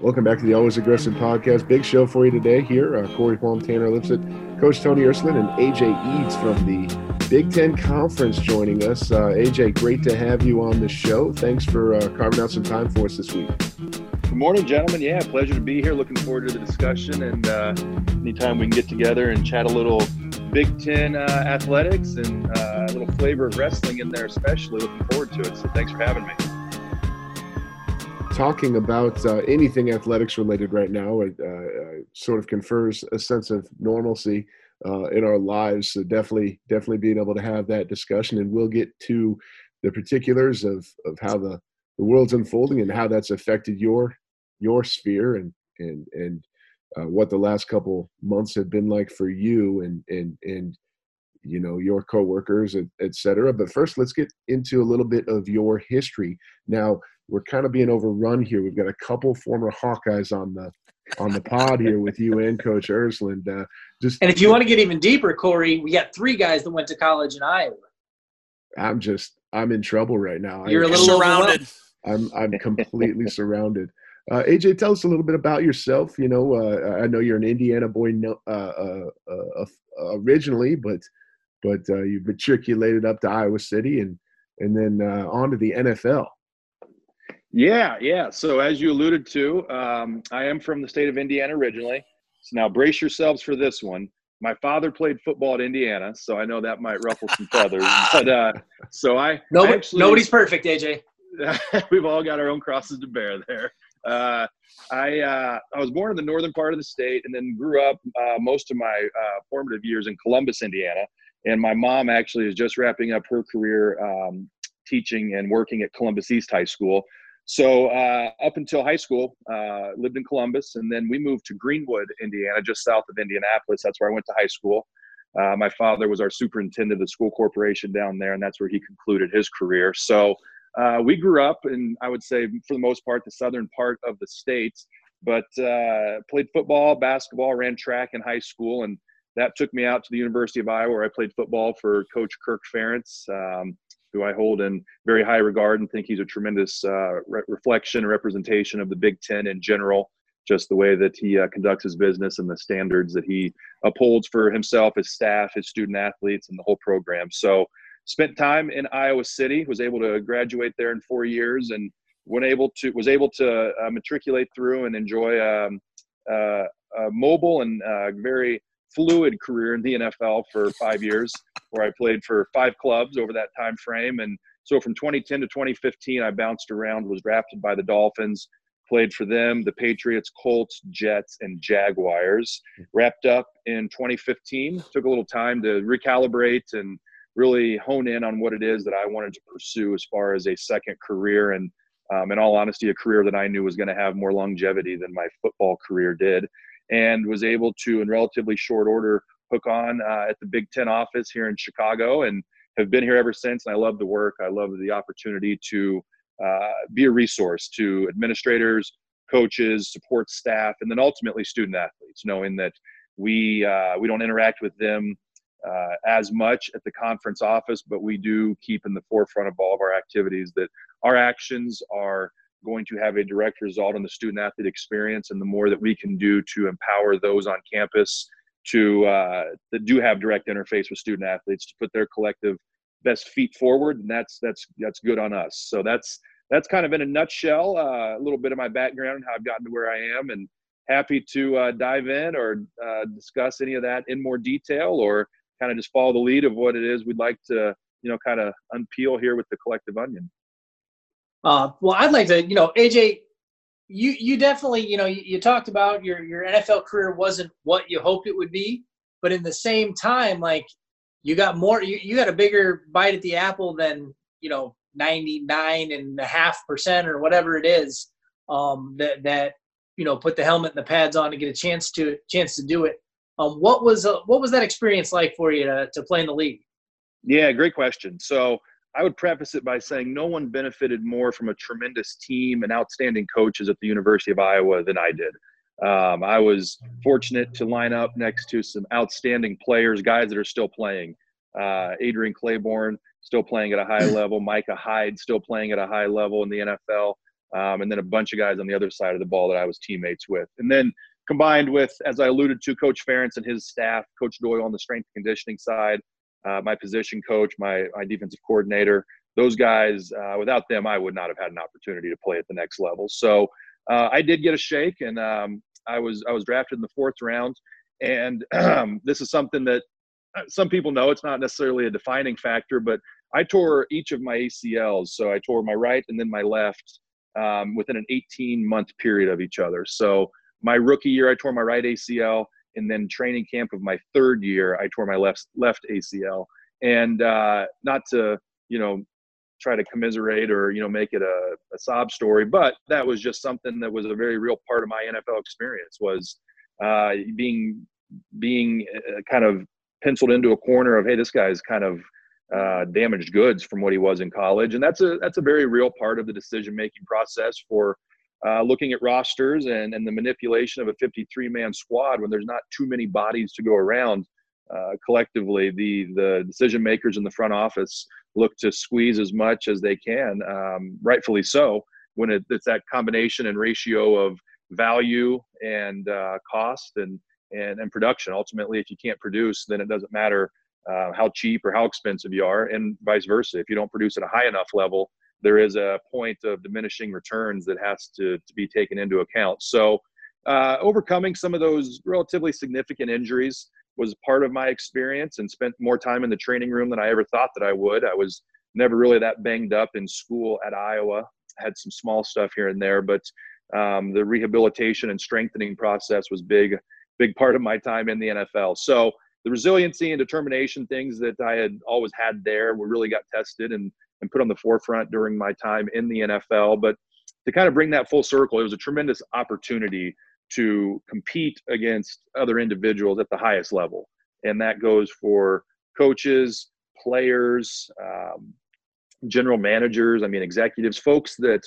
Welcome back to the Always Aggressive podcast. Big show for you today here. Uh, Corey Palm, Tanner Lipsett, Coach Tony Ersland, and AJ Edds from the Big Ten Conference joining us. Uh, AJ, great to have you on the show. Thanks for uh, carving out some time for us this week. Good morning, gentlemen. Yeah, pleasure to be here. Looking forward to the discussion. And uh, anytime we can get together and chat a little Big Ten uh, athletics and uh, a little flavor of wrestling in there, especially, looking forward to it. So thanks for having me talking about uh, anything athletics related right now it, uh, uh, sort of confers a sense of normalcy uh, in our lives. So definitely, definitely being able to have that discussion, and we'll get to the particulars of of how the the world's unfolding and how that's affected your your sphere and and and uh, what the last couple months have been like for you and and and you know your coworkers etc et but first let's get into a little bit of your history now we're kind of being overrun here. We've got a couple former Hawkeyes on the on the pod here with you and Coach Ersland. Uh, just and if you want to get even deeper, Corey, we got three guys that went to college in Iowa. I'm just I'm in trouble right now. You're a little surrounded. I'm I'm completely surrounded. Uh, AJ, tell us a little bit about yourself. You know, uh, I know you're an Indiana boy no, uh, uh, uh, originally, but but you matriculated up to Iowa City and and then on to the NFL. Yeah, yeah. So as you alluded to, um, I am from the state of Indiana originally. So now brace yourselves for this one. My father played football at Indiana, so I know that might ruffle some feathers. But uh, so I, Nobody, I actually, nobody's perfect, AJ. we've all got our own crosses to bear there. Uh, I uh, I was born in the northern part of the state, and then grew up uh, most of my uh, formative years in Columbus, Indiana. And my mom actually is just wrapping up her career um, teaching and working at Columbus East High School. So uh, up until high school, uh, lived in Columbus, and then we moved to Greenwood, Indiana, just south of Indianapolis. That's where I went to high school. Uh, my father was our superintendent of the school corporation down there, and that's where he concluded his career. So uh, we grew up in, I would say, for the most part, the southern part of the state, but uh, played football, basketball, ran track in high school, and that took me out to the University of Iowa, where I played football for Coach Kirk Ferentz. Um, who I hold in very high regard and think he's a tremendous uh, re- reflection and representation of the Big Ten in general. Just the way that he uh, conducts his business and the standards that he upholds for himself, his staff, his student athletes, and the whole program. So, spent time in Iowa City. Was able to graduate there in four years, and when able to was able to uh, matriculate through and enjoy um, uh, a mobile and uh, very fluid career in the NFL for five years, where I played for five clubs over that time frame. And so from 2010 to 2015, I bounced around, was drafted by the Dolphins, played for them, the Patriots, Colts, Jets, and Jaguars. Wrapped up in 2015. Took a little time to recalibrate and really hone in on what it is that I wanted to pursue as far as a second career. And um, in all honesty, a career that I knew was going to have more longevity than my football career did and was able to, in relatively short order, hook on uh, at the Big Ten office here in Chicago and have been here ever since. And I love the work. I love the opportunity to uh, be a resource to administrators, coaches, support staff, and then ultimately student athletes, knowing that we uh, we don't interact with them uh, as much at the conference office, but we do keep in the forefront of all of our activities that our actions are going to have a direct result on the student athlete experience and the more that we can do to empower those on campus to uh, that do have direct interface with student athletes to put their collective best feet forward and that's that's that's good on us. So that's that's kind of in a nutshell uh, a little bit of my background and how i've gotten to where i am and happy to uh, dive in or uh, discuss any of that in more detail or kind of just follow the lead of what it is we'd like to you know kind of unpeel here with the collective onion uh, well, I'd like to, you know, AJ, you you definitely, you know, you, you, talked about your your NFL career wasn't what you hoped it would be, but in the same time, like you got more, you, you got a bigger bite at the apple than you know ninety nine and a half percent or whatever it is um, that that you know put the helmet and the pads on to get a chance to chance to do it. Um, what was uh, what was that experience like for you to to play in the league? Yeah, great question. So I would preface it by saying no one benefited more from a tremendous team and outstanding coaches at the University of Iowa than I did. Um, I was fortunate to line up next to some outstanding players, guys that are still playing. Uh, Adrian Clayborn still playing at a high level, Micah Hyde still playing at a high level in the NFL. um, and then a bunch of guys on the other side of the ball that I was teammates with. And then combined with, as I alluded to, Coach Ferentz and his staff, Coach Doyle on the strength and conditioning side, uh, my position coach, my, my defensive coordinator, those guys, uh, without them, I would not have had an opportunity to play at the next level. So uh, I did get a shake, and um, I was I was drafted in the fourth round. And um, this is something that uh, some people know it's not necessarily a defining factor, but I tore each of my ACLs. So I tore my right and then my left um, within an 18 month period of each other. So my rookie year, I tore my right ACL, and then training camp of my third year, I tore my left left ACL. And uh, not to you know try to commiserate or you know make it a, a sob story, but that was just something that was a very real part of my NFL experience was uh, being being uh, kind of penciled into a corner of hey this guy's kind of uh, damaged goods from what he was in college, and that's a that's a very real part of the decision making process for uh, looking at rosters and, and the manipulation of a 53 man squad when there's not too many bodies to go around. Uh, collectively, the the decision makers in the front office look to squeeze as much as they can, um, rightfully so. When it, it's that combination and ratio of value and uh, cost and, and and production. Ultimately, if you can't produce, then it doesn't matter uh, how cheap or how expensive you are, and vice versa. If you don't produce at a high enough level, there is a point of diminishing returns that has to, to be taken into account. So, uh, overcoming some of those relatively significant injuries was part of my experience and spent more time in the training room than I ever thought that I would. I was never really that banged up in school at Iowa. had some small stuff here and there, but um, the rehabilitation and strengthening process was big, big part of my time in the NFL. So the resiliency and determination things that I had always had there were really got tested and, and put on the forefront during my time in the NFL. But to kind of bring that full circle, it was a tremendous opportunity to compete against other individuals at the highest level. And that goes for coaches, players, um, general managers, I mean, executives, folks that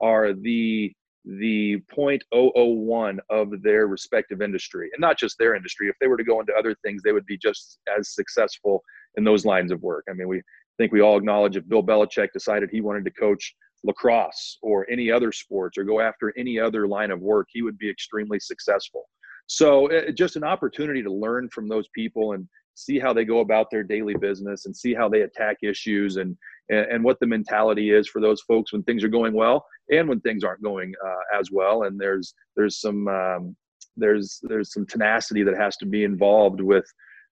are the the 0.001 of their respective industry and not just their industry if they were to go into other things they would be just as successful in those lines of work i mean we think we all acknowledge if bill belichick decided he wanted to coach lacrosse or any other sports or go after any other line of work he would be extremely successful so it, just an opportunity to learn from those people and see how they go about their daily business and see how they attack issues and and, and what the mentality is for those folks when things are going well and when things aren't going uh, as well. And there's there's some um, there's there's some tenacity that has to be involved with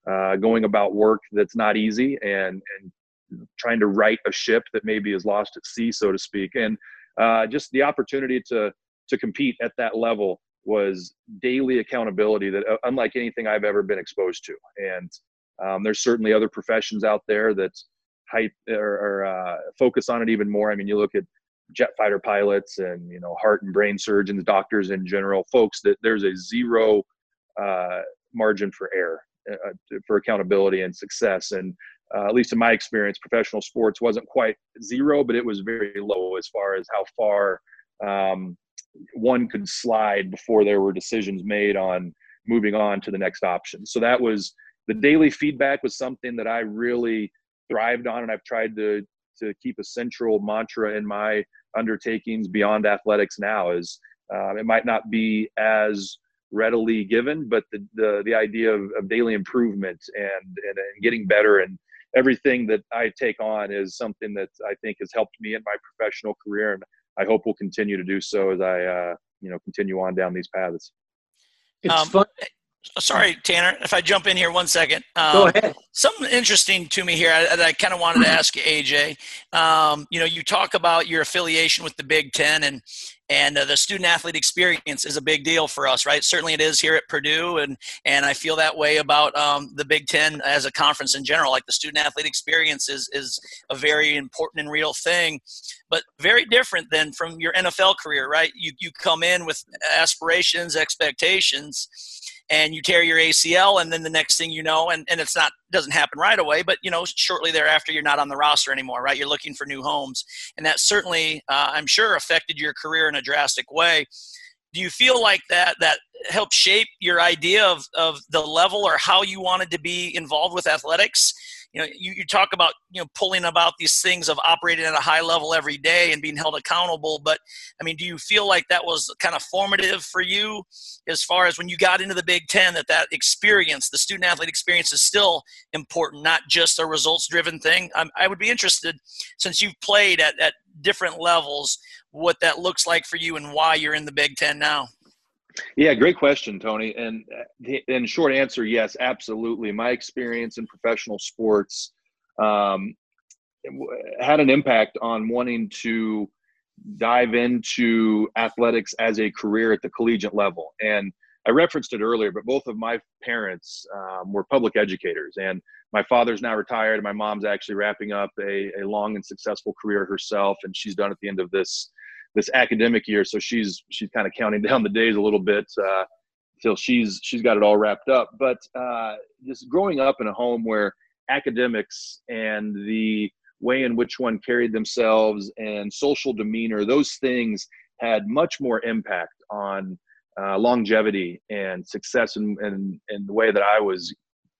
uh, going about work that's not easy and and trying to right a ship that maybe is lost at sea, so to speak. And uh, just the opportunity to to compete at that level was daily accountability that uh, unlike anything I've ever been exposed to. And um, there's certainly other professions out there that hype or, or uh, focus on it even more. I mean, you look at jet fighter pilots and you know heart and brain surgeons, doctors in general, folks that there's a zero uh, margin for error, uh, for accountability and success. And uh, at least in my experience, professional sports wasn't quite zero, but it was very low as far as how far um, one could slide before there were decisions made on moving on to the next option. So that was the daily feedback was something that I really thrived on and I've tried to to keep a central mantra in my undertakings beyond athletics now is um, it might not be as readily given but the the, the idea of, of daily improvement and, and, and getting better and everything that I take on is something that I think has helped me in my professional career and I hope will continue to do so as I uh, you know continue on down these paths. It's um, fun sorry, Tanner, if I jump in here one second. Um, Go ahead. Something interesting to me here that I kind of wanted to ask you, AJ. Um, you know, you talk about your affiliation with the Big Ten, and and uh, the student athlete experience is a big deal for us, right? Certainly, it is here at Purdue, and and I feel that way about um, the Big Ten as a conference in general. Like the student athlete experience is is a very important and real thing, but very different than from your NFL career, right? You you come in with aspirations, expectations and you tear your ACL, and then the next thing you know, and, and it's not doesn't happen right away, but you know, shortly thereafter, you're not on the roster anymore, right? You're looking for new homes, and that certainly, uh, I'm sure, affected your career in a drastic way. Do you feel like that that helped shape your idea of of the level or how you wanted to be involved with athletics? You know, you, you talk about you know pulling about these things of operating at a high level every day and being held accountable. But I mean, do you feel like that was kind of formative for you as far as when you got into the Big Ten that that experience, the student athlete experience, is still important, not just a results driven thing? I'm, I would be interested since you've played at, at different levels, what that looks like for you and why you're in the Big Ten now. Yeah, great question, Tony. And in short answer, yes, absolutely. My experience in professional sports um, had an impact on wanting to dive into athletics as a career at the collegiate level. And I referenced it earlier, but both of my parents um, were public educators, and my father's now retired. And my mom's actually wrapping up a, a long and successful career herself, and she's done at the end of this this academic year. So she's she's kind of counting down the days a little bit uh, till she's she's got it all wrapped up. But uh, just growing up in a home where academics and the way in which one carried themselves and social demeanor, those things had much more impact on uh, longevity and success and, and, and the way that I was,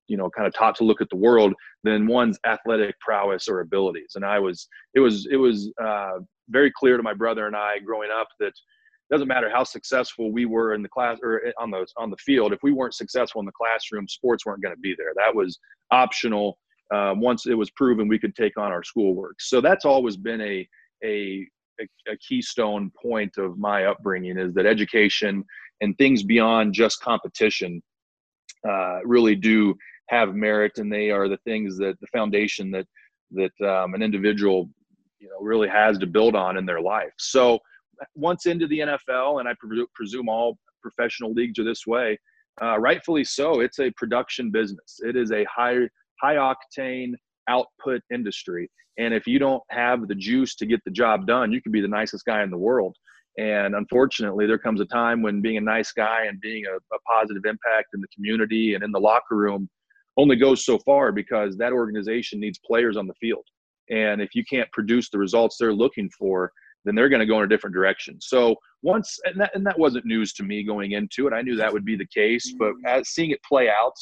you know, kind of taught to look at the world than one's athletic prowess or abilities. And I was, it was, it was uh, very clear to my brother and I growing up that it doesn't matter how successful we were in the class or on the on the field. If we weren't successful in the classroom, sports weren't going to be there. That was optional. Um, once it was proven we could take on our schoolwork. So that's always been a, a a, a keystone point of my upbringing is that education and things beyond just competition uh, really do have merit, and they are the things that the foundation that that um, an individual you know really has to build on in their life. So once into the NFL, and I pre- presume all professional leagues are this way, uh, rightfully so. It's a production business. It is a high high octane output industry, and if you don't have the juice to get the job done, you can be the nicest guy in the world. And unfortunately, there comes a time when being a nice guy and being a, a positive impact in the community and in the locker room only goes so far because that organization needs players on the field. And if you can't produce the results they're looking for, then they're going to go in a different direction. So once, and that, and that wasn't news to me going into it. I knew that would be the case, but as seeing it play out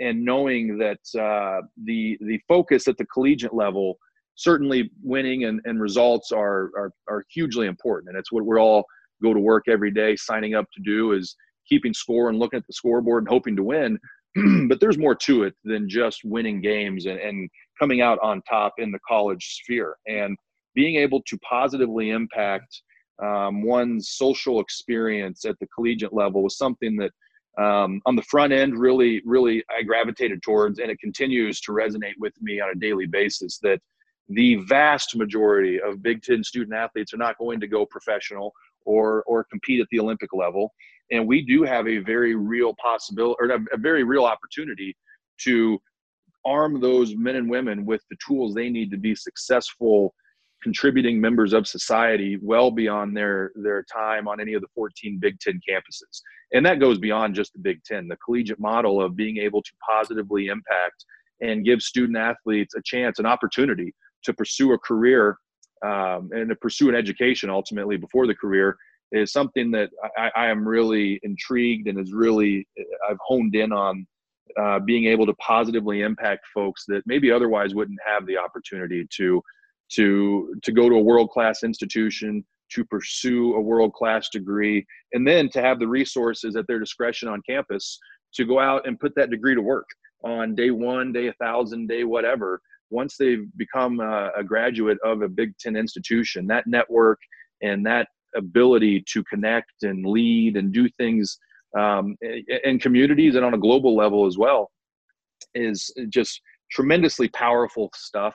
and knowing that uh, the the focus at the collegiate level, certainly winning and, and results are, are are hugely important, and it's what we're all go to work every day signing up to do is keeping score and looking at the scoreboard and hoping to win. but there's more to it than just winning games and, and coming out on top in the college sphere. And being able to positively impact um, one's social experience at the collegiate level was something that um, on the front end really really i gravitated towards and it continues to resonate with me on a daily basis that the vast majority of big ten student athletes are not going to go professional or or compete at the olympic level. And we do have a very real possibility or a very real opportunity to arm those men and women with the tools they need to be successful contributing members of society well beyond their their time on any of the 14 Big 10 campuses. And that goes beyond just the Big 10. The collegiate model of being able to positively impact and give student athletes a chance, an opportunity to pursue a career um, and to pursue an education ultimately before the career is something that I, I am really intrigued and is really I've honed in on uh, being able to positively impact folks that maybe otherwise wouldn't have the opportunity to to to go to a world class institution to pursue a world class degree and then to have the resources at their discretion on campus to go out and put that degree to work on day one day a thousand day whatever. Once they've become a, a graduate of a big 10 institution that network and that ability to connect and lead and do things um, in communities and on a global level as well is just tremendously powerful stuff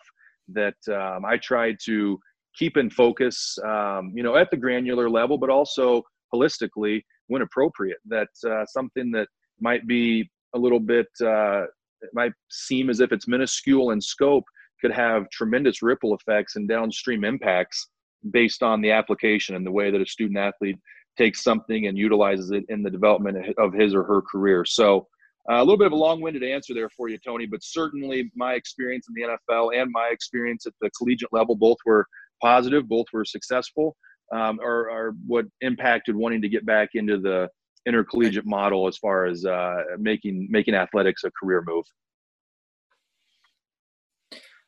that um, I try to keep in focus, um, you know, at the granular level, but also holistically when appropriate. That uh, something that might be a little bit, uh, it might seem as if it's minuscule in scope, could have tremendous ripple effects and downstream impacts based on the application and the way that a student athlete takes something and utilizes it in the development of his or her career. So, uh, a little bit of a long-winded answer there for you, Tony, but certainly my experience in the NFL and my experience at the collegiate level both were positive, both were successful, um, are, are what impacted wanting to get back into the intercollegiate model as far as uh, making making athletics a career move.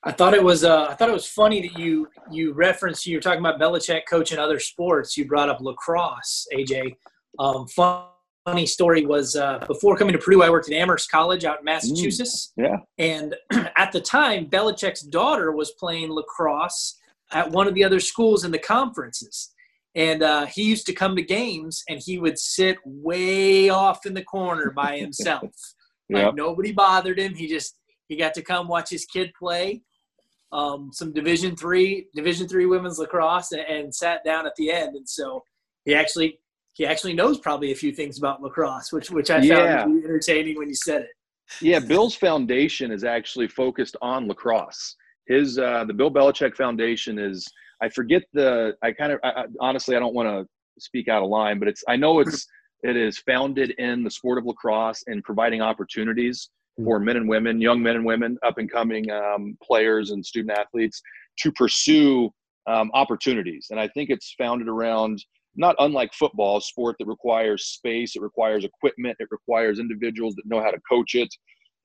I thought it was uh, I thought it was funny that you you referenced you were talking about Belichick coaching other sports. You brought up lacrosse, AJ. Um, funny story was uh, before coming to Purdue, I worked at Amherst College out in Massachusetts. Mm, yeah. And at the time, Belichick's daughter was playing lacrosse at one of the other schools in the conferences. And uh, he used to come to games and he would sit way off in the corner by himself. yep. Like nobody bothered him. He just he got to come watch his kid play um, some Division three Division three women's lacrosse and, and sat down at the end. And so he actually he actually knows probably a few things about lacrosse, which which I yeah. found entertaining when you said it. Yeah, Bill's foundation is actually focused on lacrosse. His uh, the Bill Belichick Foundation is I forget the I kind of I, honestly I don't want to speak out of line, but it's I know it's it is founded in the sport of lacrosse and providing opportunities for men and women, young men and women, up and coming um, players and student athletes to pursue um, opportunities. And I think it's founded around not unlike football, a sport that requires space, it requires equipment, it requires individuals that know how to coach it,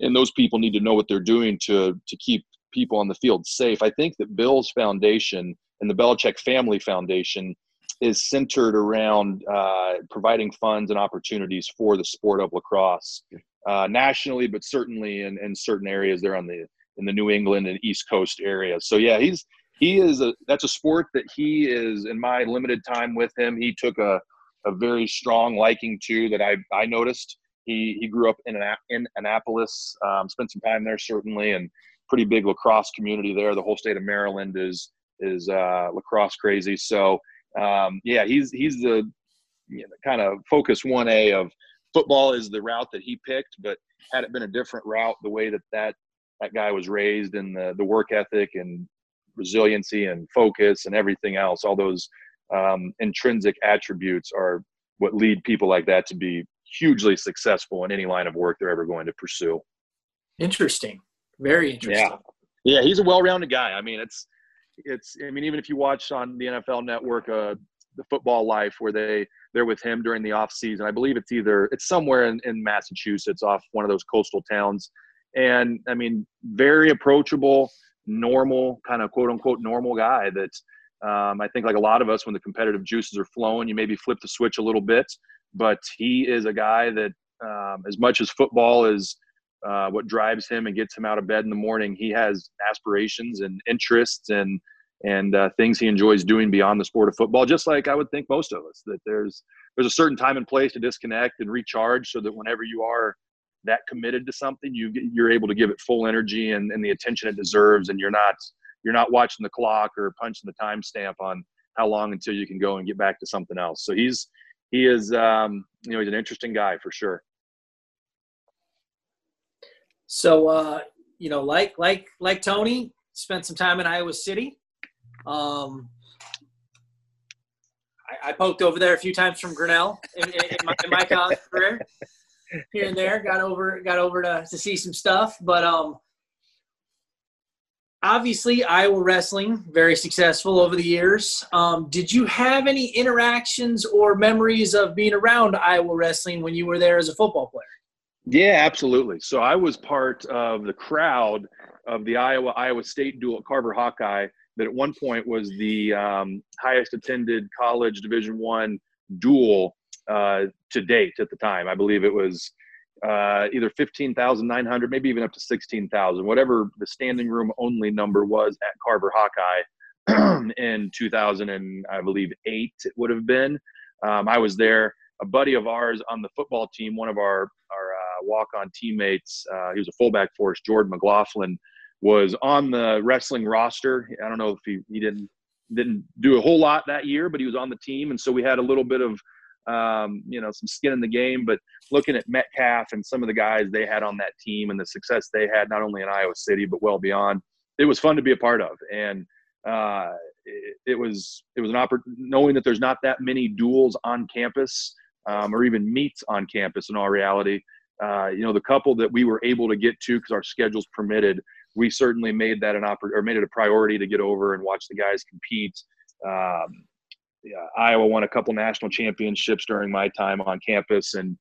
and those people need to know what they're doing to to keep people on the field safe. I think that Bill's foundation and the Belichick Family Foundation is centered around uh, providing funds and opportunities for the sport of lacrosse uh, nationally, but certainly in, in certain areas there on the in the New England and East Coast areas. So yeah, he's he is a that's a sport that he is in my limited time with him. He took a a very strong liking to that I I noticed. He he grew up in in Annapolis, um, spent some time there certainly, and pretty big lacrosse community there. The whole state of Maryland is is uh, lacrosse crazy. So um, yeah, he's he's the you know, kind of focus one A of football is the route that he picked, but had it been a different route, the way that that, that guy was raised and the, the work ethic and resiliency and focus and everything else, all those um, intrinsic attributes are what lead people like that to be hugely successful in any line of work they're ever going to pursue. Interesting. Very interesting. Yeah. Yeah, he's a well-rounded guy. I mean, it's it's I mean, even if you watch on the NFL network uh the football life where they they're with him during the off season. I believe it's either it's somewhere in, in Massachusetts off one of those coastal towns. And I mean, very approachable, normal, kind of quote unquote normal guy that um, I think like a lot of us when the competitive juices are flowing, you maybe flip the switch a little bit. But he is a guy that um, as much as football is uh, what drives him and gets him out of bed in the morning, he has aspirations and interests and and uh, things he enjoys doing beyond the sport of football. Just like I would think most of us, that there's there's a certain time and place to disconnect and recharge, so that whenever you are that committed to something, you you're able to give it full energy and, and the attention it deserves, and you're not you're not watching the clock or punching the timestamp on how long until you can go and get back to something else. So he's he is um, you know he's an interesting guy for sure. So uh, you know, like like like Tony, spent some time in Iowa City. Um, I, I, poked over there a few times from Grinnell in, in, in, my, in my, college career, here and there. Got over, got over to, to see some stuff, but um, obviously Iowa wrestling very successful over the years. Um, did you have any interactions or memories of being around Iowa wrestling when you were there as a football player? Yeah, absolutely. So I was part of the crowd of the Iowa Iowa State dual Carver Hawkeye that at one point was the um, highest attended college Division One dual uh, to date at the time. I believe it was uh, either 15,900, maybe even up to 16,000, whatever the standing room only number was at Carver Hawkeye in 2000 and I believe eight it would have been. Um, I was there. A buddy of ours on the football team, one of our our walk-on teammates, uh, he was a fullback for us, Jordan McLaughlin was on the wrestling roster. I don't know if he, he didn't didn't do a whole lot that year, but he was on the team, and so we had a little bit of um, you know some skin in the game. But looking at Metcalf and some of the guys they had on that team and the success they had not only in Iowa City but well beyond, it was fun to be a part of. And uh, it, it, was it was an opportunity knowing that there's not that many duals on campus um, or even meets on campus. In all reality, uh, you know the couple that we were able to get to because our schedules permitted we certainly made that an oppor- or made it a priority to get over and watch the guys compete. Um, yeah, Iowa won a couple national championships during my time on campus, and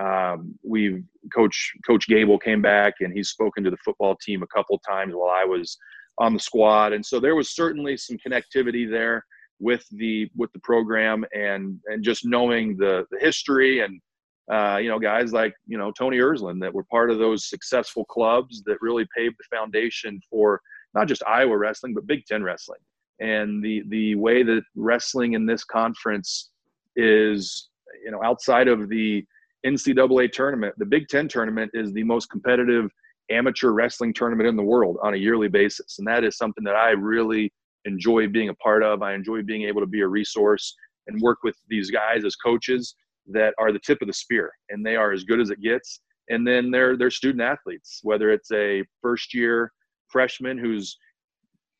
um, we coach Coach Gable came back and he's spoken to the football team a couple times while I was on the squad, and so there was certainly some connectivity there with the with the program and and just knowing the the history and uh, you know guys like you know Tony Ersland that were part of those successful clubs that really paved the foundation for not just Iowa wrestling but Big Ten wrestling. And the the way that wrestling in this conference is you know outside of the NCAA tournament the Big Ten tournament is the most competitive amateur wrestling tournament in the world on a yearly basis. And that is something that I really enjoy being a part of. I enjoy being able to be a resource and work with these guys as coaches that are the tip of the spear and they are as good as it gets. And then they're they're student athletes, whether it's a first year freshman who's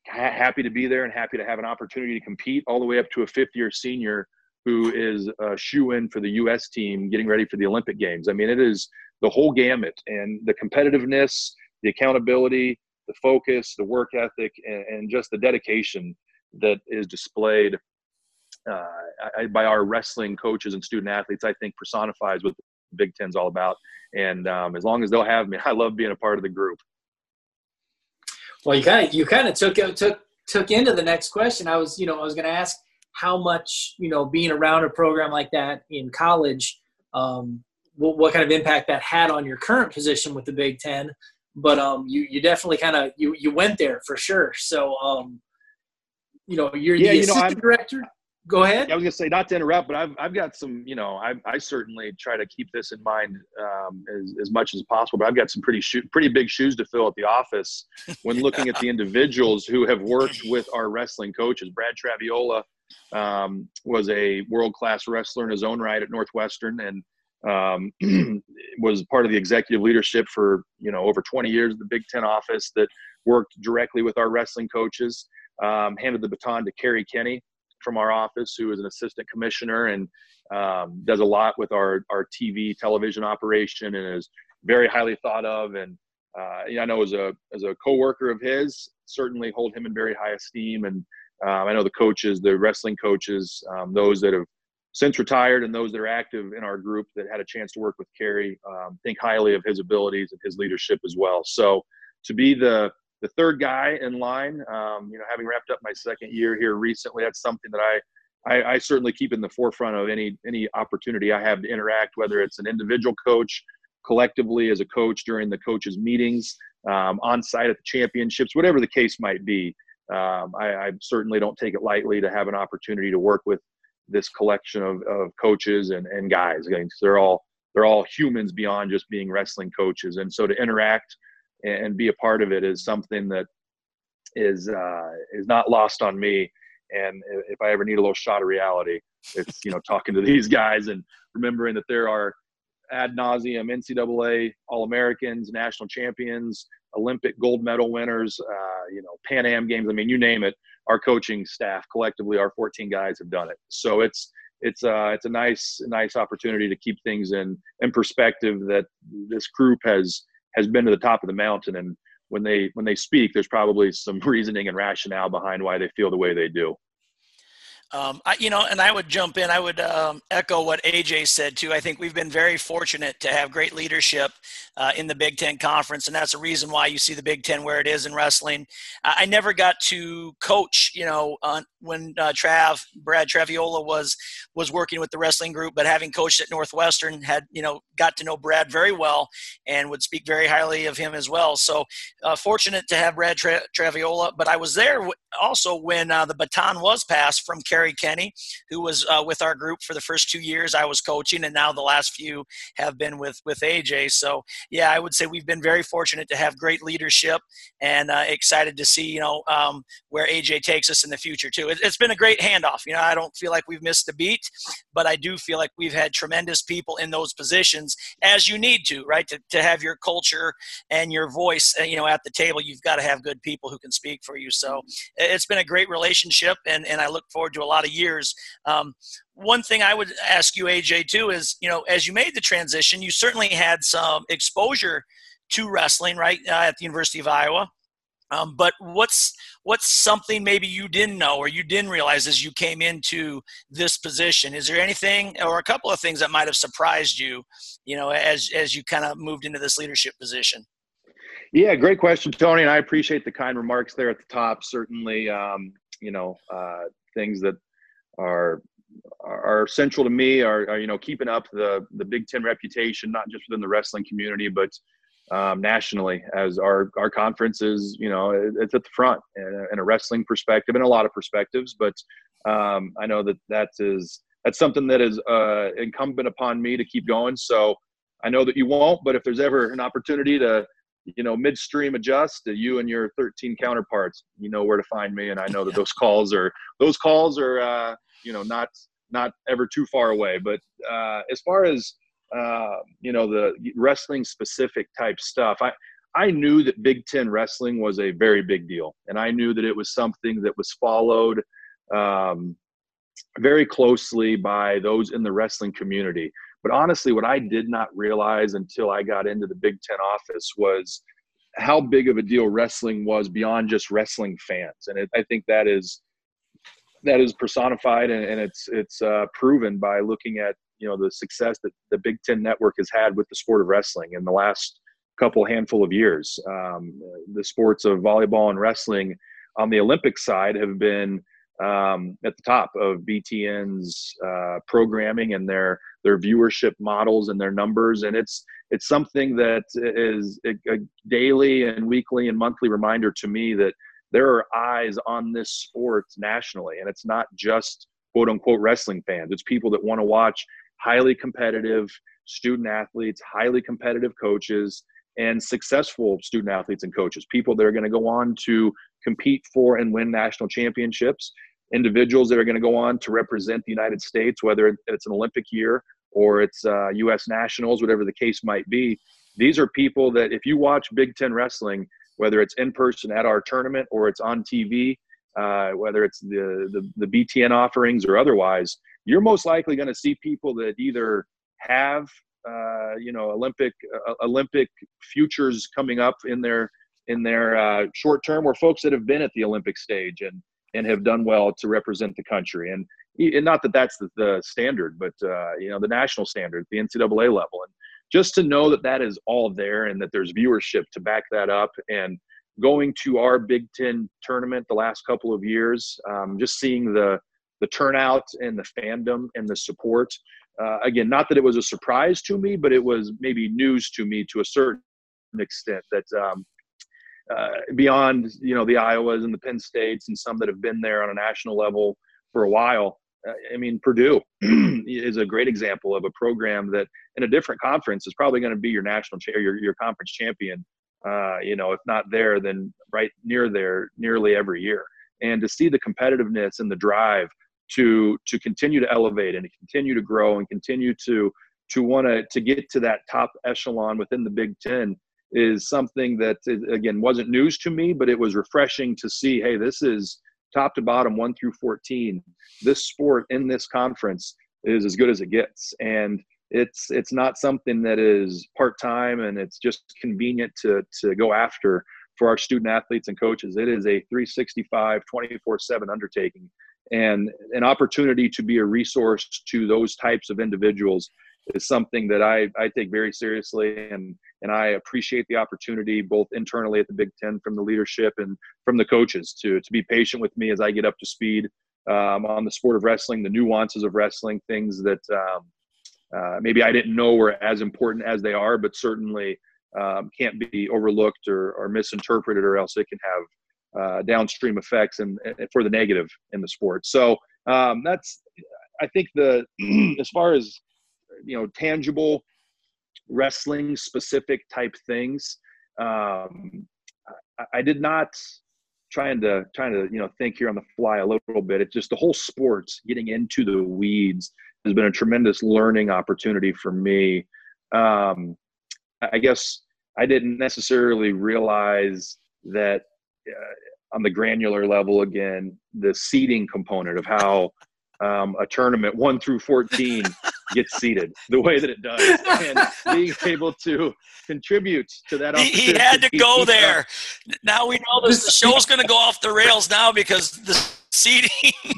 ha- happy to be there and happy to have an opportunity to compete, all the way up to a fifth year senior who is a shoe in for the U.S. team getting ready for the Olympic Games. I mean, it is the whole gamut and the competitiveness, the accountability, the focus, the work ethic, and, and just the dedication that is displayed uh, I, by our wrestling coaches and student athletes, I think personifies what the Big Ten's all about. And um, as long as they'll have me, I love being a part of the group. Well, you kind of you kind of took took took into the next question. I was you know I was going to ask how much you know being around a program like that in college, um, what, what kind of impact that had on your current position with the Big Ten but um, you you definitely kind of you you went there for sure. So um, you know, you're yeah, the you assistant know, director. Go ahead. I was gonna say not to interrupt, but I've I've got some. You know, I I certainly try to keep this in mind um, as as much as possible. But I've got some pretty sho- pretty big shoes to fill at the office when looking at the individuals who have worked with our wrestling coaches. Brad Traviolia um, was a world class wrestler in his own right at Northwestern, and um, was part of the executive leadership for you know over 20 years in the Big Ten office that worked directly with our wrestling coaches. Um, handed the baton to Kerry Kenny from our office, who is an assistant commissioner and um, does a lot with our our TV television operation and is very highly thought of. And uh, I know as a as a coworker of his, certainly hold him in very high esteem. And uh, I know the coaches, the wrestling coaches, um, those that have since retired and those that are active in our group that had a chance to work with Kerry um, think highly of his abilities and his leadership as well. So to be the the third guy in line, um, you know, having wrapped up my second year here recently, that's something that I, I, I certainly keep in the forefront of any any opportunity I have to interact, whether it's an individual coach, collectively as a coach during the coaches meetings, um, on site at the championships, whatever the case might be. Um, I, I, certainly don't take it lightly to have an opportunity to work with this collection of, of coaches and, and guys. They're all they're all humans beyond just being wrestling coaches, and so to interact and be a part of it is something that is uh, is not lost on me. And if I ever need a little shot of reality, it's you know talking to these guys and remembering that there are ad nauseum NCAA All Americans, national champions, Olympic gold medal winners, uh, you know Pan Am games. I mean, you name it our coaching staff collectively, our 14 guys have done it. So it's it's uh, it's a nice nice opportunity to keep things in in perspective that this group has has been to the top of the mountain and when they when they speak there's probably some reasoning and rationale behind why they feel the way they do um, I, you know, and I would jump in. I would um, echo what AJ said too. I think we've been very fortunate to have great leadership uh, in the Big Ten Conference, and that's a reason why you see the Big Ten where it is in wrestling. I never got to coach, you know, on, when uh, Trav Brad Traviolia was was working with the wrestling group, but having coached at Northwestern, had you know got to know Brad very well and would speak very highly of him as well. So uh, fortunate to have Brad Tra- Traviolia, but I was there also when uh, the baton was passed from. Kerry Kenny, who was uh, with our group for the first two years I was coaching, and now the last few have been with with AJ. So yeah, I would say we've been very fortunate to have great leadership, and uh, excited to see you know um, where AJ takes us in the future too. It, has been a great handoff. You know, I don't feel like we've missed a beat, but I do feel like we've had tremendous people in those positions as you need to, right? To, to have your culture and your voice, uh, you know, at the table, you've got to have good people who can speak for you. So it's been a great relationship, and and I look forward to a lot of years. Um, one thing I would ask you, AJ, too, is you know, as you made the transition, you certainly had some exposure to wrestling, right, uh, at the University of Iowa. Um, but what's what's something maybe you didn't know or you didn't realize as you came into this position? Is there anything or a couple of things that might have surprised you, you know, as as you kind of moved into this leadership position? Yeah, great question, Tony, and I appreciate the kind remarks there at the top. Certainly, um, you know, uh, things that are are central to me are, are, you know keeping up the the Big Ten reputation, not just within the wrestling community, but um, nationally as our our conference is you know it's at the front in a, wrestling perspective and a lot of perspectives. But um, I know that that is that's something that is uh, incumbent upon me to keep going. So I know that you won't, but if there's ever an opportunity to you know midstream adjust to you and your 13 counterparts you know where to find me and i know that those calls are those calls are uh, you know not not ever too far away. But uh, as far as uh, you know, the wrestling specific type stuff, I I knew that Big Ten wrestling was a very big deal, and I knew that it was something that was followed um, very closely by those in the wrestling community. But honestly, what I did not realize until I got into the Big Ten office was how big of a deal wrestling was beyond just wrestling fans. And it, I think that is that is personified and, and it's it's uh, proven by looking at you know the success that the Big Ten Network has had with the sport of wrestling in the last couple handful of years. Um, the sports of volleyball and wrestling on the Olympic side have been um, at the top of BTN's uh, programming and their their viewership models and their numbers, and it's it's something that is a, a daily and weekly and monthly reminder to me that there are eyes on this sport nationally, and it's not just quote unquote wrestling fans. It's people that want to watch highly competitive student athletes, highly competitive coaches, and successful student athletes and coaches. People that are going to go on to compete for and win national championships. Individuals that are going to go on to represent the United States, whether it's an Olympic year or it's uh, U.S. nationals, whatever the case might be. These are people that, if you watch Big Ten wrestling, whether it's in person at our tournament or it's on TV, uh, whether it's the, the, the BTN offerings or otherwise, you're most likely going to see people that either have you know Olympic uh, Olympic futures coming up in their in their uh, short term, or folks that have been at the Olympic stage and and have done well to represent the country. And, and not that that's the, the standard, but uh, you know the national standard, the NCAA level. And just to know that that is all there and that there's viewership to back that up and going to our big ten tournament the last couple of years um, just seeing the the turnout and the fandom and the support uh, again not that it was a surprise to me but it was maybe news to me to a certain extent that um, uh, beyond you know the iowas and the penn states and some that have been there on a national level for a while I mean, Purdue is a great example of a program that, in a different conference, is probably going to be your national cha- your your conference champion. Uh, you know, if not there, then right near there, nearly every year. And to see the competitiveness and the drive to to continue to elevate and to continue to grow and continue to to want to to get to that top echelon within the Big Ten is something that again wasn't news to me, but it was refreshing to see. Hey, this is top to bottom, one through 14, this sport in this conference is as good as it gets. And it's it's not something that is part time and it's just convenient to to go after for our student athletes and coaches. It is a 365, 24 7 undertaking and an opportunity to be a resource to those types of individuals is something that I, I take very seriously and and I appreciate the opportunity both internally at the Big Ten from the leadership and from the coaches to to be patient with me as I get up to speed um, on the sport of wrestling, the nuances of wrestling, things that um, uh, maybe I didn't know were as important as they are, but certainly um, can't be overlooked or, or, misinterpreted, or else it can have uh, downstream effects and, for the negative in the sport. So um, that's I think the as far as you know tangible wrestling specific type things um, I, I, did not trying to trying to you know think here on the fly a little bit it's just the whole sports getting into the weeds has been a tremendous learning opportunity for me um, i guess i didn't necessarily realize that on the granular level again the seeding component of how um, a tournament one through 14 gets seated the way that it does and being able to contribute to that he, he had to go there. Now we know this the show's going to go off the rails now because the seating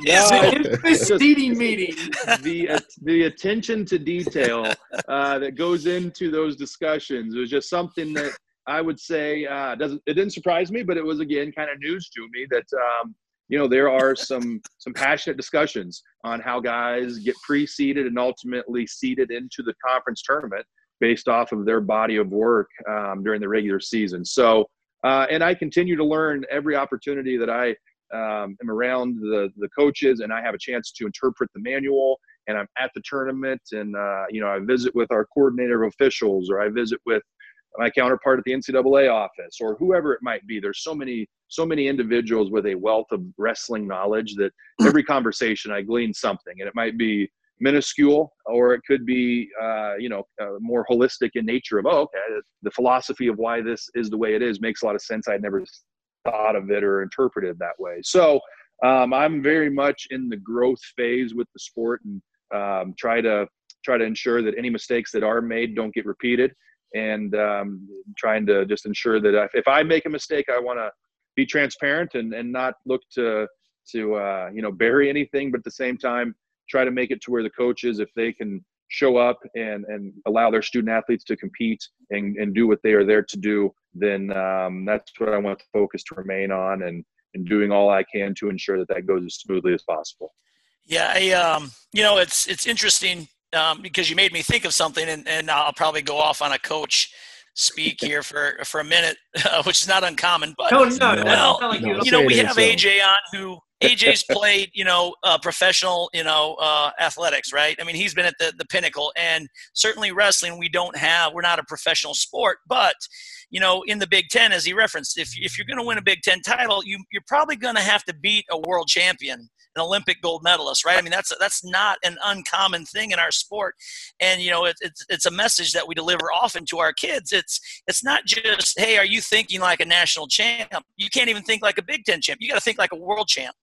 is seating meeting. the uh, the attention to detail uh, that goes into those discussions was just something that I would say uh, doesn't it didn't surprise me, but it was again kind of news to me that um, you know there are some some passionate discussions on how guys get pre-seeded and ultimately seeded into the conference tournament based off of their body of work um, during the regular season. So, uh, and I continue to learn every opportunity that I um, am around the the coaches, and I have a chance to interpret the manual. And I'm at the tournament, and uh, you know I visit with our coordinator of officials, or I visit with my counterpart at the NCAA office or whoever it might be. There's so many, so many individuals with a wealth of wrestling knowledge that every conversation I glean something, and it might be minuscule or it could be, uh, you know, uh, more holistic in nature. Of oh, okay, the philosophy of why this is the way it is makes a lot of sense. I'd never thought of it or interpreted that way. So um, I'm very much in the growth phase with the sport and um, try to try to ensure that any mistakes that are made don't get repeated and um, trying to just ensure that if, if I make a mistake, I want to be transparent and, and not look to to uh, you know bury anything, but at the same time try to make it to where the coaches, if they can show up and and allow their student athletes to compete and, and do what they are there to do, then um, that's what I want the focus to remain on and and doing all I can to ensure that that goes as smoothly as possible. Yeah, I, um, you know, it's it's interesting um, because you made me think of something, and, and I'll probably go off on a coach speak here for for a minute, uh, which is not uncommon. But no, no, well, like you, you know, we have AJ on who AJ's played, you know, uh, professional, you know, uh, athletics, right? I mean, he's been at the the pinnacle, and certainly wrestling. We don't have, we're not a professional sport, but you know, in the Big Ten, as he referenced, if if you're going to win a Big Ten title, you you're probably going to have to beat a world champion an Olympic gold medalist, right? I mean, that's that's not an uncommon thing in our sport, and you know, it, it's it's a message that we deliver often to our kids. It's it's not just, hey, are you thinking like a national champ? You can't even think like a Big Ten champ. You got to think like a world champ.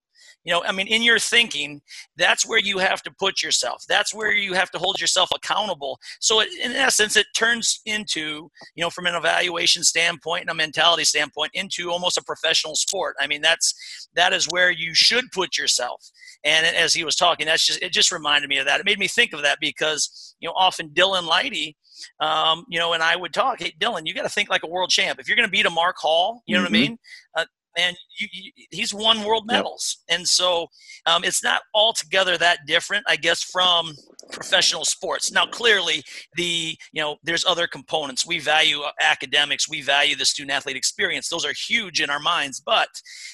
You know, I mean, in your thinking, that's where you have to put yourself. That's where you have to hold yourself accountable. So, it, in essence, it turns into, you know, from an evaluation standpoint and a mentality standpoint, into almost a professional sport. I mean, that's that is where you should put yourself. And as he was talking, that's just it just reminded me of that. It made me think of that because you know, often Dylan Lydy, um, you know, and I would talk, hey, Dylan, you got to think like a world champ. If you're going to beat a Mark Hall, you know mm-hmm. what I mm-hmm. mean? Uh, and you, you, he's won world medals. Yep. And so um, it's not altogether that different, I guess, from professional sports. Now, clearly, the you know there's other components. We value uh, academics. We value the student athlete experience. Those are huge in our minds. But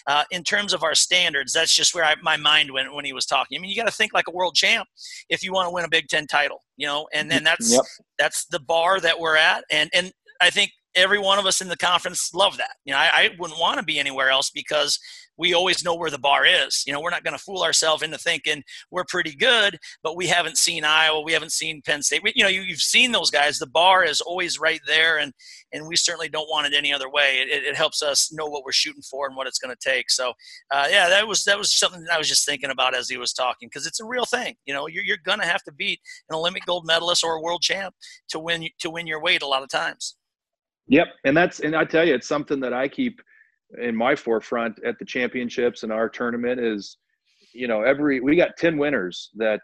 uh, in terms of our standards, that's just where I, my mind went when he was talking. I mean, you got to think like a world champ if you want to win a Big Ten title. You know, and then that's yep. that's the bar that we're at. And and I think every one of us in the conference love that. You know, I, I wouldn't want to be anywhere else because we always know where the bar is. You know, we're not going to fool ourselves into thinking we're pretty good, but we haven't seen Iowa, we haven't seen Penn State. We, you know, you, have seen those guys. The bar is always right there, and and we certainly don't want it any other way. It, it helps us know what we're shooting for and what it's going to take. So, uh, yeah, that was that was something I was just thinking about as he was talking because it's a real thing. You know, you're you're going to have to beat an Olympic gold medalist or a world champ to win to win your weight a lot of times. Yep, and that's and I tell you, it's something that I keep in my forefront at the championships and our tournament is, you know, every we got ten winners that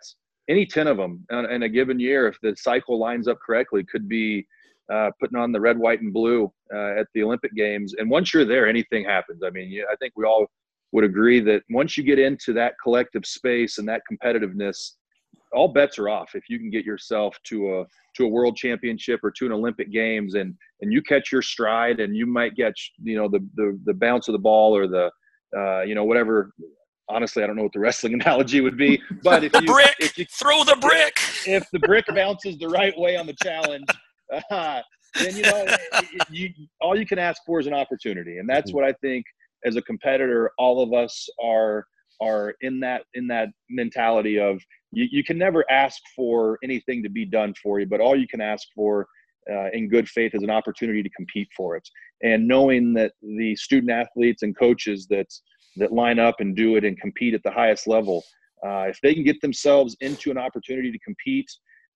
any ten of them in, a given year, if the cycle lines up correctly, could be uh, putting on the red, white, and blue uh, at the Olympic Games. And once you're there, anything happens. I mean, I think we all would agree that once you get into that collective space and that competitiveness, all bets are off if you can get yourself to a to a world championship or to an Olympic games and and you catch your stride and you might get you know the the, the bounce of the ball or the uh, you know whatever. Honestly I don't know what the wrestling analogy would be but if you brick. if you throw the brick. if the brick bounces the right way on the challenge uh, then you know you, all you can ask for is an opportunity. And that's mm-hmm. what I think as a competitor all of us are are in that in that mentality of you, you can never ask for anything to be done for you, but all you can ask for uh, in good faith is an opportunity to compete for it. And knowing that the student athletes and coaches that that line up and do it and compete at the highest level, uh, if they can get themselves into an opportunity to compete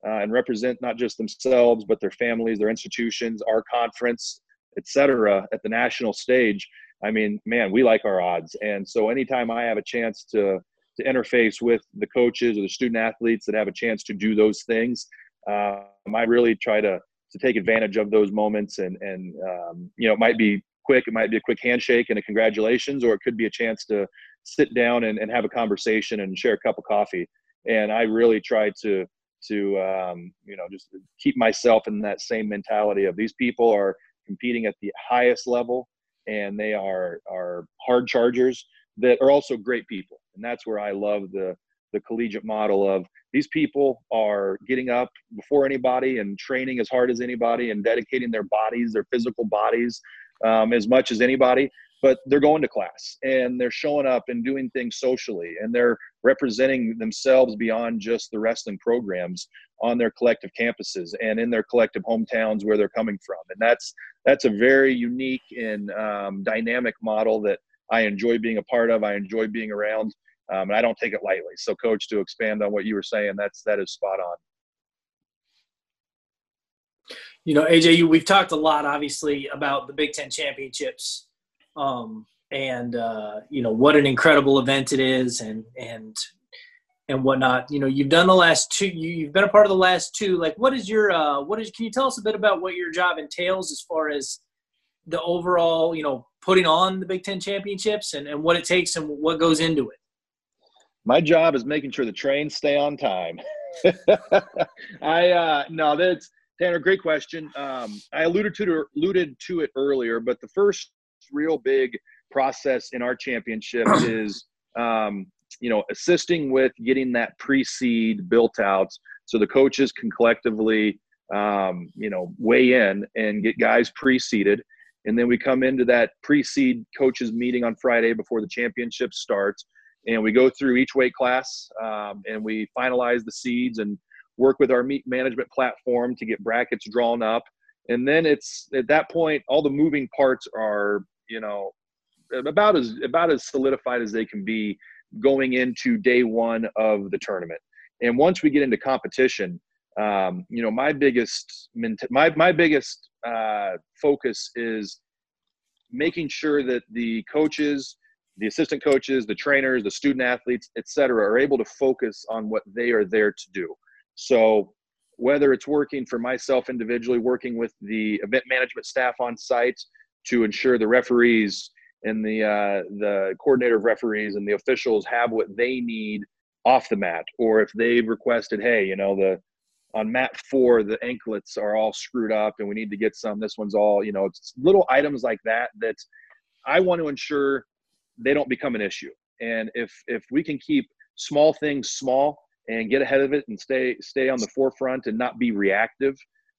uh, and represent not just themselves but their families, their institutions, our conference, etc., at the national stage, I mean, man, we like our odds. And so anytime I have a chance to to interface with the coaches or the student athletes that have a chance to do those things. Um, I really try to to take advantage of those moments and and um, you know it might be quick it might be a quick handshake and a congratulations or it could be a chance to sit down and, and have a conversation and share a cup of coffee and i really try to to um, you know just keep myself in that same mentality of these people are competing at the highest level and they are are hard chargers that are also great people and that's where i love the the collegiate model of these people are getting up before anybody and training as hard as anybody and dedicating their bodies their physical bodies um, as much as anybody but they're going to class and they're showing up and doing things socially and they're representing themselves beyond just the wrestling programs on their collective campuses and in their collective hometowns where they're coming from. And that's that's a very unique and um, dynamic model that i enjoy being a part of i enjoy being around um, and i don't take it lightly so coach to expand on what you were saying that's that is spot on you know aj you, we've talked a lot obviously about the big ten championships um, and uh, you know what an incredible event it is, and and and whatnot. You know, you've done the last two. You, have been a part of the last two. Like, what is your uh, what is? Can you tell us a bit about what your job entails as far as the overall, you know, putting on the Big Ten championships and, and what it takes and what goes into it? My job is making sure the trains stay on time. I uh, no, that's Tanner. Great question. Um, I alluded to alluded to it earlier, but the first real big process in our championship is um, you know assisting with getting that pre-seed built out so the coaches can collectively um, you know weigh in and get guys pre-seeded and then we come into that pre-seed coaches meeting on friday before the championship starts and we go through each weight class um, and we finalize the seeds and work with our meet management platform to get brackets drawn up and then it's at that point all the moving parts are you know about as about as solidified as they can be going into day one of the tournament. And once we get into competition, um, you know, my biggest my my biggest uh, focus is making sure that the coaches, the assistant coaches, the trainers, the student athletes, etc., are able to focus on what they are there to do. So whether it's working for myself individually, working with the event management staff on site to ensure the referees and the uh, the coordinator of referees and the officials have what they need off the mat, or if they've requested, hey, you know, the on mat four the anklets are all screwed up and we need to get some. This one's all, you know, it's little items like that that I want to ensure they don't become an issue. And if if we can keep small things small and get ahead of it and stay stay on the forefront and not be reactive,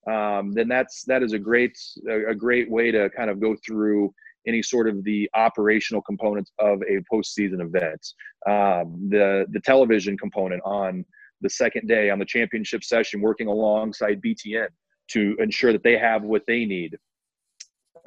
um, then that's that is a great a great way to kind of go through any sort of the operational components of a postseason event. Um, the the television component on the second day on the championship session, working alongside BTN to ensure that they have what they need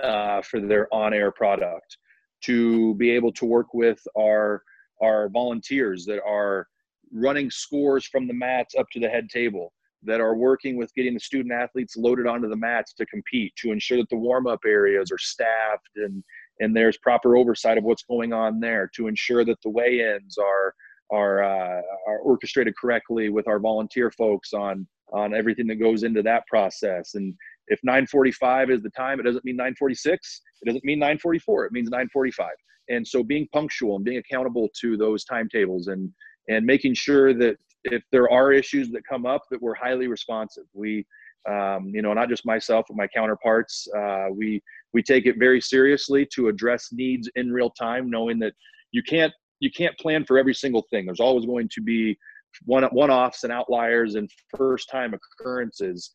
uh, for their on-air product. To be able to work with our our volunteers that are running scores from the mats up to the head table that are working with getting the student athletes loaded onto the mats to compete to ensure that the warm-up areas are staffed and and there's proper oversight of what's going on there to ensure that the weigh-ins are are uh, are orchestrated correctly with our volunteer folks on on everything that goes into that process. And if 945 is the time it doesn't mean 946 it doesn't mean 944 it means 945 and so being punctual and being accountable to those timetables and and making sure that if there are issues that come up that we're highly responsive. We um, you know not just myself but my counterparts uh, we we take it very seriously to address needs in real time knowing that you can't you can't plan for every single thing there's always going to be one one-offs and outliers and first time occurrences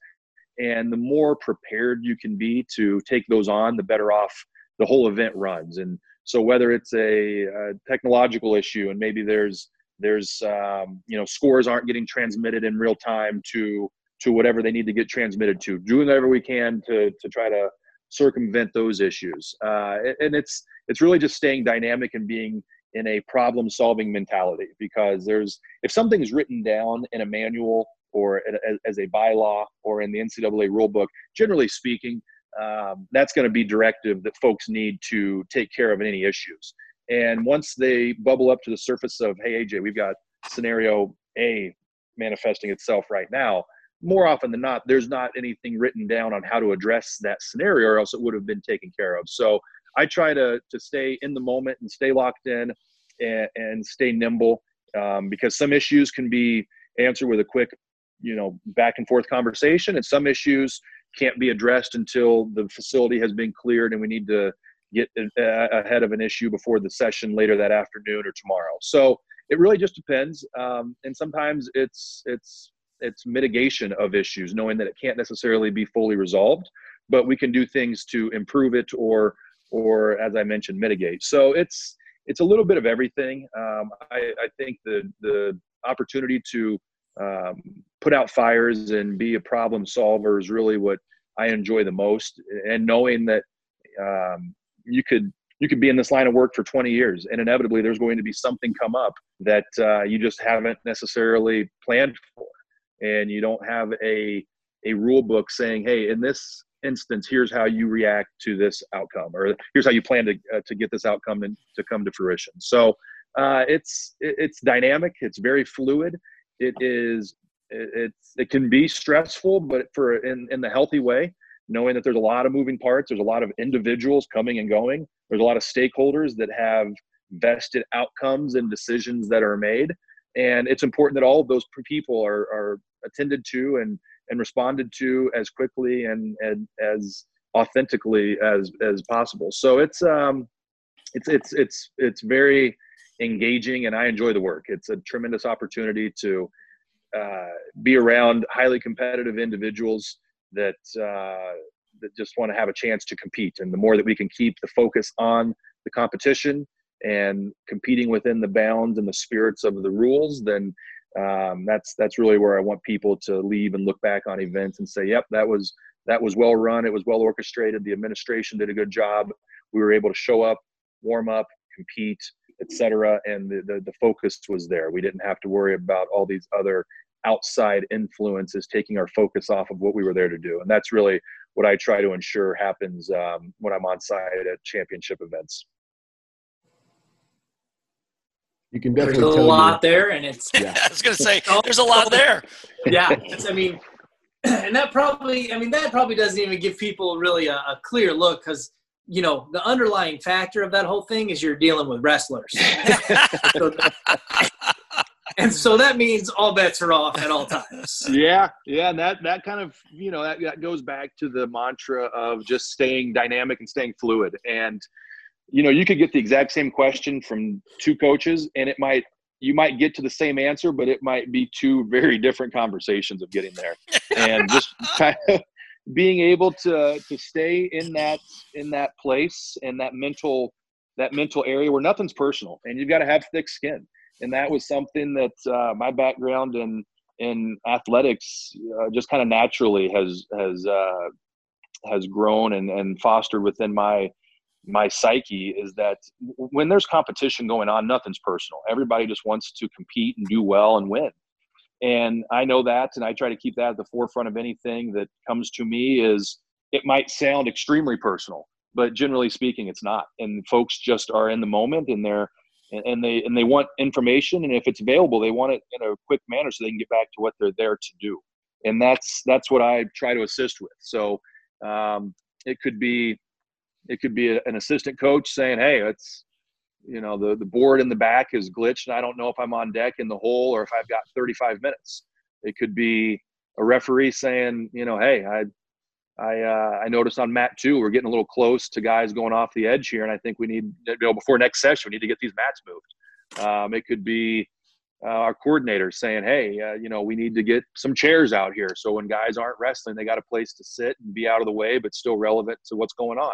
and the more prepared you can be to take those on the better off the whole event runs and so whether it's a, a technological issue and maybe there's there's um, you know scores aren't getting transmitted in real time to to whatever they need to get transmitted to. Doing whatever we can to to try to circumvent those issues. Uh, and it's it's really just staying dynamic and being in a problem solving mentality because there's if something's written down in a manual or as a bylaw or in the NCAA rulebook, generally speaking, um, that's going to be directive that folks need to take care of any issues. And once they bubble up to the surface of, hey, AJ, we've got scenario A manifesting itself right now, more often than not, there's not anything written down on how to address that scenario, or else it would have been taken care of. So I try to to stay in the moment and stay locked in and, and stay nimble um, because some issues can be answered with a quick, you know, back and forth conversation, and some issues can't be addressed until the facility has been cleared and we need to get ahead of an issue before the session later that afternoon or tomorrow. So it really just depends, um, and sometimes it's it's it's mitigation of issues, knowing that it can't necessarily be fully resolved, but we can do things to improve it or or as I mentioned, mitigate. So it's it's a little bit of everything. Um, I, I, think the the opportunity to um, put out fires and be a problem solver is really what I enjoy the most. And knowing that um, you could you could be in this line of work for 20 years, and inevitably there's going to be something come up that uh, you just haven't necessarily planned for, and you don't have a a rule book saying, hey, in this instance, here's how you react to this outcome, or here's how you plan to uh, to get this outcome and to come to fruition. So uh, it's it's dynamic. It's very fluid. It is it's it can be stressful, but for in in the healthy way, knowing that there's a lot of moving parts. There's a lot of individuals coming and going. There's a lot of stakeholders that have vested outcomes and decisions that are made, and it's important that all of those people are are attended to and and responded to as quickly and, and as authentically as as possible. So it's um it's it's it's it's very engaging and I enjoy the work. It's a tremendous opportunity to uh, be around highly competitive individuals that uh, that just want to have a chance to compete. And the more that we can keep the focus on the competition and competing within the bounds and the spirits of the rules, then um, that's that's really where I want people to leave and look back on events and say, "Yep, that was that was well run. It was well orchestrated. The administration did a good job. We were able to show up, warm up, compete, etc. And the, the the focus was there. We didn't have to worry about all these other outside influences taking our focus off of what we were there to do. And that's really what I try to ensure happens um, when I'm on site at championship events you can definitely there's a lot there and it's yeah. i was gonna say there's a lot there. Yeah i mean and that probably i mean that probably doesn't even give people really a, a clear look because you know the underlying factor of that whole thing is you're dealing with wrestlers. So, and so that means all bets are off at all times. Yeah yeah and that that kind of you know that, that goes back to the mantra of just staying dynamic and staying fluid. And you know you could get the exact same question from two coaches and it might you might get to the same answer but it might be two very different conversations of getting there. And just kind of being able to to stay in that in that place and that mental that mental area where nothing's personal and you've got to have thick skin. And that was something that uh, my background in in athletics uh, just kind of naturally has has uh, has grown and, and fostered within my my psyche is that when there's competition going on, nothing's personal. Everybody just wants to compete and do well and win. And I know that, and I try to keep that at the forefront of anything that comes to me. Is it might sound extremely personal, but generally speaking, it's not. And folks just are in the moment, and they're and they and they want information, and if it's available, they want it in a quick manner so they can get back to what they're there to do. And that's that's what I try to assist with. So um, it could be it could be a, an assistant coach saying, "Hey, it's you know the the board in the back is glitched, and I don't know if I'm on deck in the hole or if I've got 35 minutes." It could be a referee saying, "You know, hey, I." I uh, I noticed on mat two we're getting a little close to guys going off the edge here, and I think we need you know before next session we need to get these mats moved. Um, it could be uh, our coordinator saying, "Hey, uh, you know, we need to get some chairs out here, so when guys aren't wrestling, they got a place to sit and be out of the way, but still relevant to what's going on."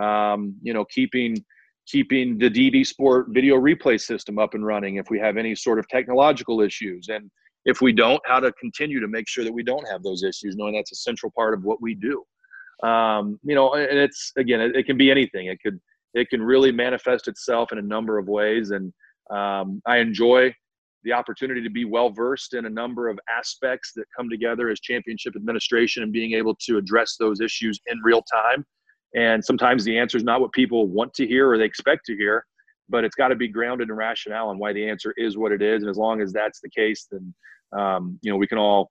Um, you know, keeping keeping the DVSport video replay system up and running if we have any sort of technological issues, and if we don't, how to continue to make sure that we don't have those issues, knowing that's a central part of what we do. Um, you know, and it's again, it, it, can be anything. It could it can really manifest itself in a number of ways, and um, I enjoy the opportunity to be well versed in a number of aspects that come together as championship administration and being able to address those issues in real time and sometimes the answer is not what people want to hear or they expect to hear, but it's got to be grounded in rationale and why the answer is what it is. And as long as that's the case, then um, you know we can all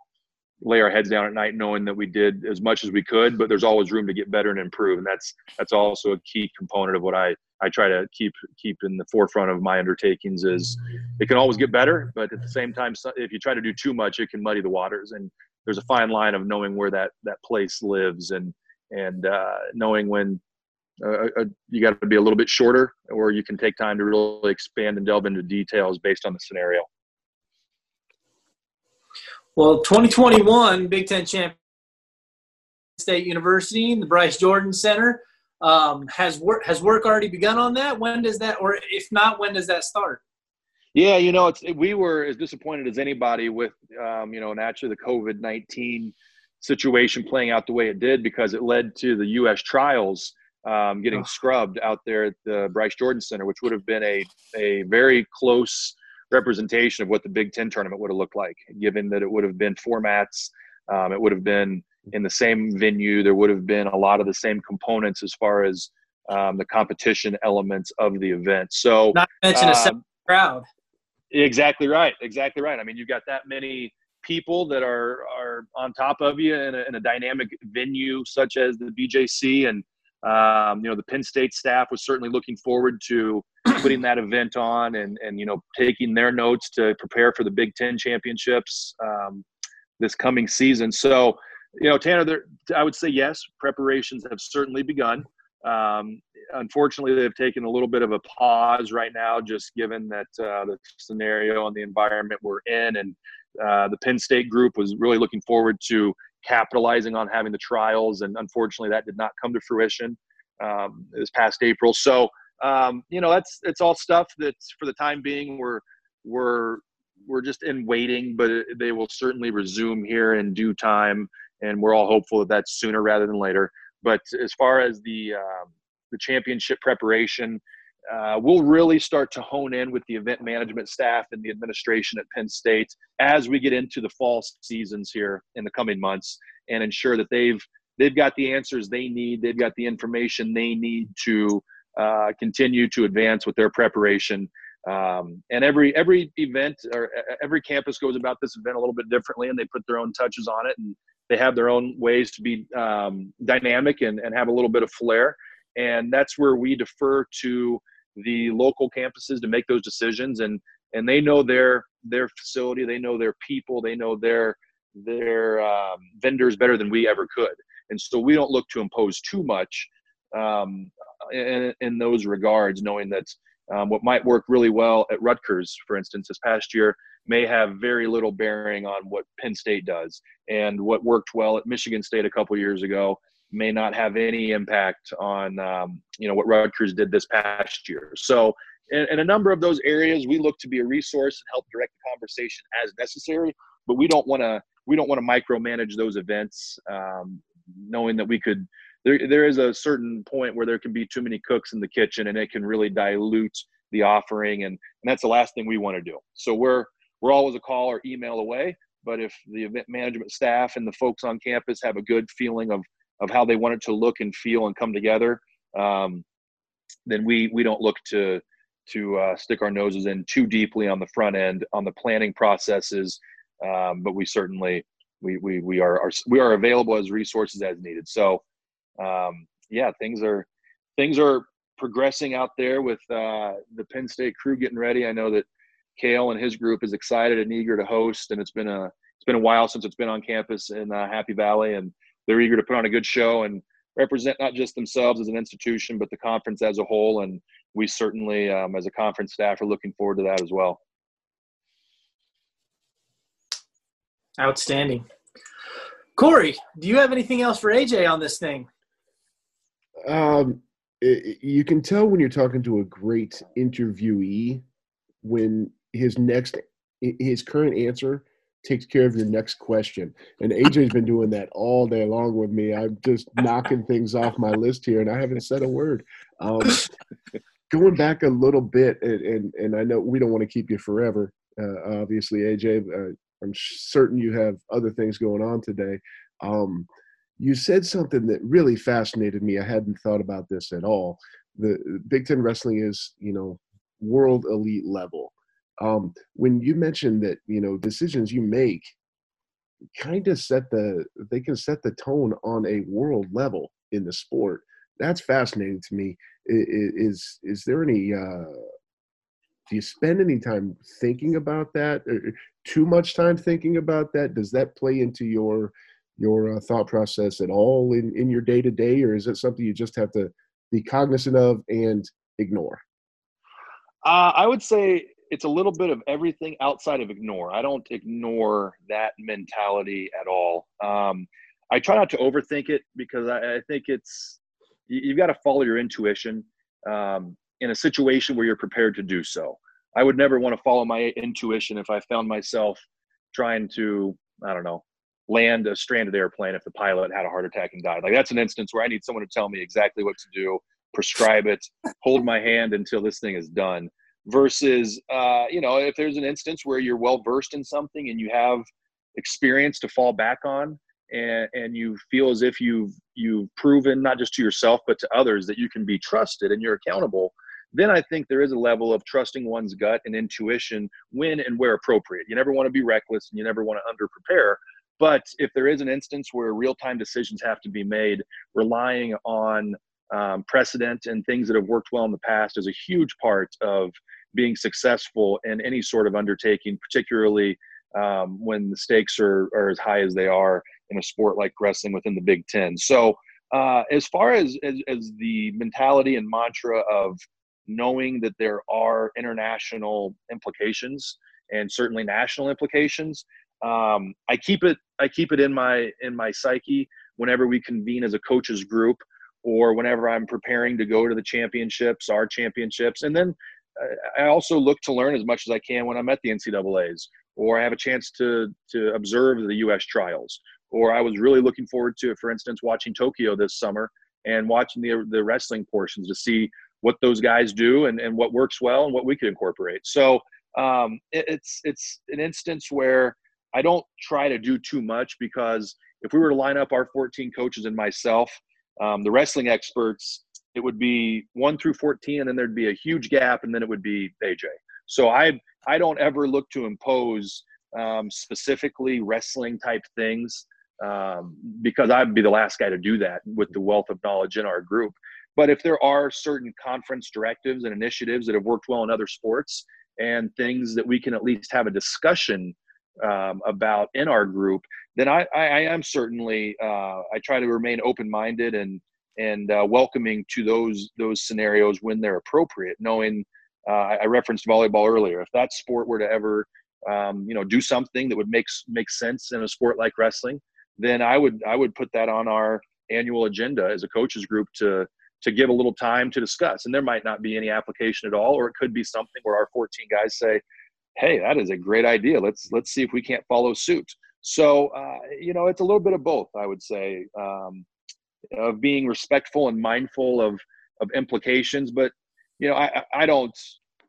lay our heads down at night knowing that we did as much as we could, but there's always room to get better and improve. And that's that's also a key component of what I I try to keep keep in the forefront of my undertakings is it can always get better, but at the same time, if you try to do too much, it can muddy the waters. And there's a fine line of knowing where that that place lives and and uh, knowing when uh, uh you got to be a little bit shorter, or you can take time to really expand and delve into details based on the scenario. Well, 2021 Big Ten champion State University, the Bryce Jordan Center. Um, has work has work already begun on that? When does that, or if not, when does that start? Yeah, you know, it's we were as disappointed as anybody with, um, you know, naturally the COVID nineteen situation playing out the way it did because it led to the U.S. trials um, getting oh. scrubbed out there at the Bryce Jordan Center, which would have been a a very close representation of what the Big Ten tournament would have looked like, given that it would have been formats. Um, it would have been in the same venue. There would have been a lot of the same components as far as um, the competition elements of the event. So, not to mention a um, crowd. Exactly right. Exactly right. I mean, you've got that many people that are are on top of you in a, in a dynamic venue such as the BJC, and um, you know the Penn State staff was certainly looking forward to putting that event on and and you know taking their notes to prepare for the Big Ten championships um, this coming season. So you know, Tanner, there, I would say yes. Preparations have certainly begun. Um, unfortunately, they've taken a little bit of a pause right now, just given that uh, the scenario and the environment we're in. And uh, the Penn State group was really looking forward to capitalizing on having the trials, and unfortunately, that did not come to fruition um, this past April. So, um, you know, that's it's all stuff that's for the time being we're we're we're just in waiting, but they will certainly resume here in due time and we're all hopeful that that's sooner rather than later. But as far as the um, the championship preparation, uh, we'll really start to hone in with the event management staff and the administration at Penn State as we get into the fall seasons here in the coming months, and ensure that they've they've got the answers they need, they've got the information they need to uh, continue to advance with their preparation. Um, and every every event or every campus goes about this event a little bit differently, and they put their own touches on it. And they have their own ways to be um, dynamic and, and have a little bit of flair. And that's where we defer to the local campuses to make those decisions. And, and they know their, their facility, they know their people, they know their, their um, vendors better than we ever could. And so we don't look to impose too much um, in, in those regards, knowing that um, what might work really well at Rutgers, for instance, this past year, may have very little bearing on what Penn State does. And what worked well at Michigan State a couple years ago may not have any impact on um, you know what Rutgers did this past year. So in, in, a number of those areas, we look to be a resource and help direct the conversation as necessary. But we don't want to we don't want to micromanage those events, um, knowing that we could. There, there is a certain point where there can be too many cooks in the kitchen, and it can really dilute the offering, and, and that's the last thing we want to do. So we're we're always a call or email away. But if the event management staff and the folks on campus have a good feeling of of how they want it to look and feel and come together, um, then we we don't look to to uh, stick our noses in too deeply on the front end on the planning processes. Um, but we certainly we we we are, are, we are available as resources as needed. So um, yeah, things are things are progressing out there with uh, the Penn State crew getting ready. I know that Cael and his group is excited and eager to host, and it's been a it's been a while since it's been on campus in uh, Happy Valley, and they're eager to put on a good show and represent not just themselves as an institution, but the conference as a whole. And we certainly, um, as a conference staff, are looking forward to that as well. Outstanding. Corey, do you have anything else for AJ on this thing? Um, it, you can tell when you're talking to a great interviewee when his next his current answer takes care of your next question. And AJ's been doing that all day long with me. I'm just knocking things off my list here, and I haven't said a word. Um, going back a little bit, and, and, and I know we don't want to keep you forever. Uh, obviously, AJ, uh, I'm certain you have other things going on today. Um, you said something that really fascinated me. I hadn't thought about this at all. The Big Ten wrestling is, you know, world elite level. Um, when you mentioned that, you know, decisions you make kind of set the they can set the tone on a world level in the sport. That's fascinating to me. Is is there any? Uh, do you spend any time thinking about that? Or too much time thinking about that? Does that play into your your uh, thought process at all in in your day to day, or is it something you just have to be cognizant of and ignore? Uh, I would say it's a little bit of everything outside of ignore. I don't ignore that mentality at all. Um, I try not to overthink it because I, I think it's you, have got to follow your intuition um, in a situation where you're prepared to do so. I would never want to follow my intuition if I found myself trying to, I don't know, land a stranded airplane if the pilot had a heart attack and died. Like that's an instance where I need someone to tell me exactly what to do, prescribe it, hold my hand until this thing is done versus uh, you know if there's an instance where you're well versed in something and you have experience to fall back on and, and you feel as if you've you've proven not just to yourself but to others that you can be trusted and you're accountable then i think there is a level of trusting one's gut and intuition when and where appropriate. You never want to be reckless and you never want to underprepare but if there is an instance where real-time decisions have to be made relying on um, precedent and things that have worked well in the past is a huge part of being successful in any sort of undertaking, particularly um, when the stakes are, are as high as they are in a sport like wrestling within the Big Ten. So, uh, as far as, as, as the mentality and mantra of knowing that there are international implications and certainly national implications, um, I keep it I keep it in my in my psyche whenever we convene as a coaches group or whenever I'm preparing to go to the championships, our championships, and then I also look to learn as much as I can when I'm at the NCAA's, or I have a chance to to observe the U.S. trials, or I was really looking forward to, for instance, watching Tokyo this summer and watching the the wrestling portions to see what those guys do and, and what works well and what we could incorporate. So um, it, it's it's an instance where I don't try to do too much because if we were to line up our 14 coaches and myself, um, the wrestling experts it would be one through 14 and then there'd be a huge gap and then it would be aj so i i don't ever look to impose um, specifically wrestling type things um, because i'd be the last guy to do that with the wealth of knowledge in our group. But if there are certain conference directives and initiatives that have worked well in other sports and things that we can at least have a discussion um, about in our group, then I, I, I am certainly uh, I try to remain open minded and and uh, welcoming to those those scenarios when they're appropriate. Knowing uh, I referenced volleyball earlier. If that sport were to ever um, you know do something that would make make sense in a sport like wrestling, then I would I would put that on our annual agenda as a coaches group to to give a little time to discuss. And there might not be any application at all, or it could be something where our 14 guys say, "Hey, that is a great idea. Let's let's see if we can't follow suit." So uh, you know, it's a little bit of both. I would say. Um, of being respectful and mindful of of implications. But you know, I I don't.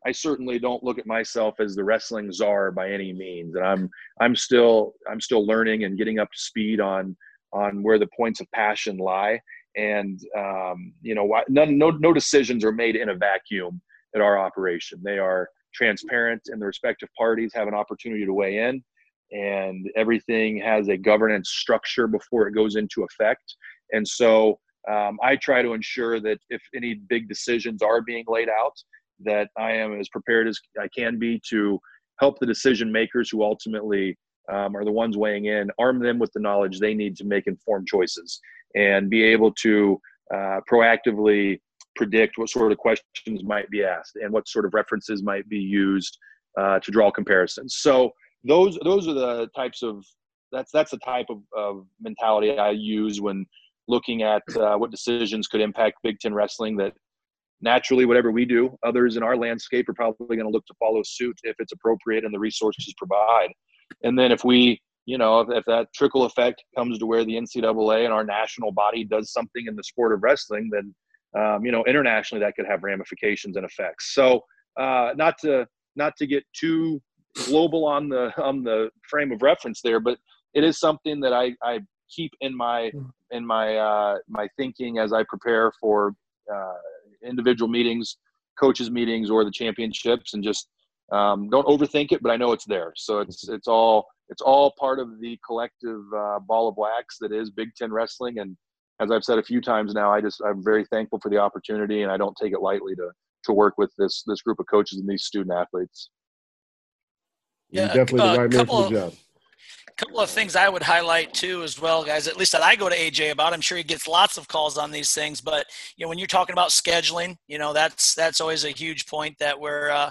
I certainly don't look at myself as the wrestling czar by any means, and I'm I'm still I'm still learning and getting up to speed on on where the points of passion lie. And um, you know, none, no no decisions are made in a vacuum at our operation. They are transparent, and the respective parties have an opportunity to weigh in and everything has a governance structure before it goes into effect. And so um, I try to ensure that if any big decisions are being laid out, that I am as prepared as I can be to help the decision makers who ultimately um, are the ones weighing in, arm them with the knowledge they need to make informed choices and be able to uh, proactively predict what sort of questions might be asked and what sort of references might be used uh, to draw comparisons. So those those are the types of that's that's the type of, of mentality I use when looking at uh, what decisions could impact Big Ten wrestling that naturally, whatever we do, others in our landscape are probably going to look to follow suit if it's appropriate and the resources provide. And then if we, you know, if, if that trickle effect comes to where the NCAA and our national body does something in the sport of wrestling, then, um, you know, internationally that could have ramifications and effects. So, uh, not to not to get too global on the on the frame of reference there, but it is something that I, I keep in my hmm. in my uh, my thinking as I prepare for uh, individual meetings, coaches meetings, or the championships, and just um, don't overthink it. But I know it's there, so it's it's all it's all part of the collective uh, ball of wax that is Big Ten wrestling. And as I've said a few times now, I just I'm very thankful for the opportunity, and I don't take it lightly to to work with this this group of coaches and these student athletes. You're yeah, definitely uh, the right man for the job. A couple of things I would highlight too, as well, guys. At least that I go to AJ about. I'm sure he gets lots of calls on these things, but you know, when you're talking about scheduling, you know, that's that's always a huge point that we're uh,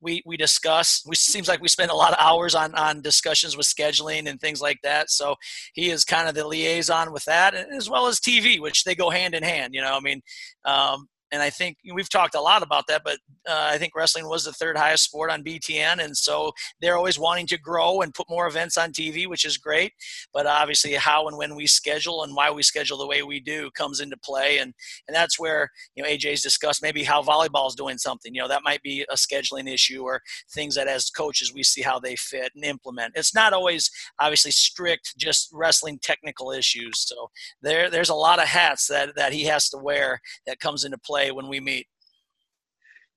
we we discuss. We seems like we spend a lot of hours on on discussions with scheduling and things like that. So he is kind of the liaison with that, as well as TV, which they go hand in hand. You know, I mean, um, and I think we've talked a lot about that, but uh, I think wrestling was the third highest sport on BTN, and so they're always wanting to grow and put more events on TV, which is great. But obviously, how and when we schedule and why we schedule the way we do comes into play, and and that's where you know AJ's discussed maybe how volleyball is doing something. You know, that might be a scheduling issue or things that as coaches we see how they fit and implement. It's not always obviously strict, just wrestling technical issues. So there there's a lot of hats that that he has to wear that comes into play when we meet.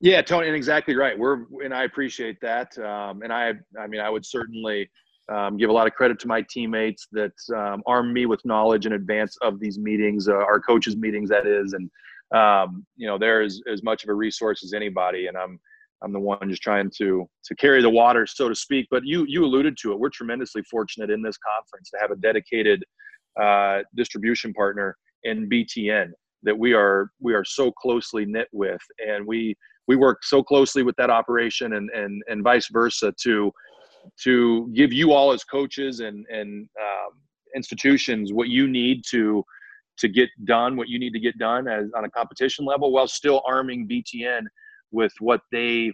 Yeah, Tony, and exactly right. We're and I appreciate that. Um, and I, I mean, I would certainly um, give a lot of credit to my teammates that um, arm me with knowledge in advance of these meetings, uh, our coaches' meetings, that is. And um, you know, they're as, as much of a resource as anybody. And I'm I'm the one just trying to to carry the water, so to speak. But you you alluded to it. We're tremendously fortunate in this conference to have a dedicated uh, distribution partner in BTN that we are we are so closely knit with, and we we work so closely with that operation and and and vice versa to to give you all as coaches and and um, institutions what you need to to get done what you need to get done as on a competition level while still arming BTN with what they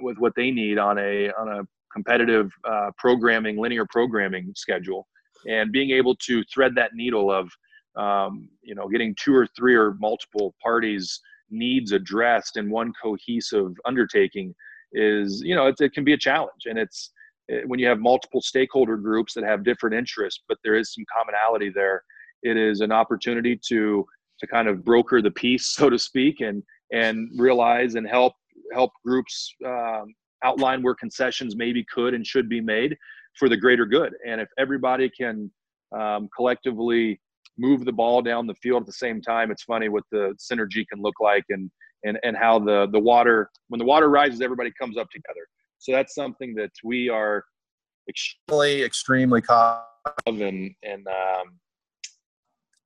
with what they need on a on a competitive uh, programming linear programming schedule. And being able to thread that needle of um, you know, getting two or three or multiple parties needs addressed in one cohesive undertaking is, you know, it, it can be a challenge. And it's it, when you have multiple stakeholder groups that have different interests, but there is some commonality there. It is an opportunity to to kind of broker the peace, so to speak, and and realize and help help groups um, outline where concessions maybe could and should be made for the greater good. And if everybody can um, collectively move the ball down the field at the same time. It's funny what the synergy can look like and and and how the the water when the water rises, everybody comes up together. So that's something that we are extremely extremely of and and um,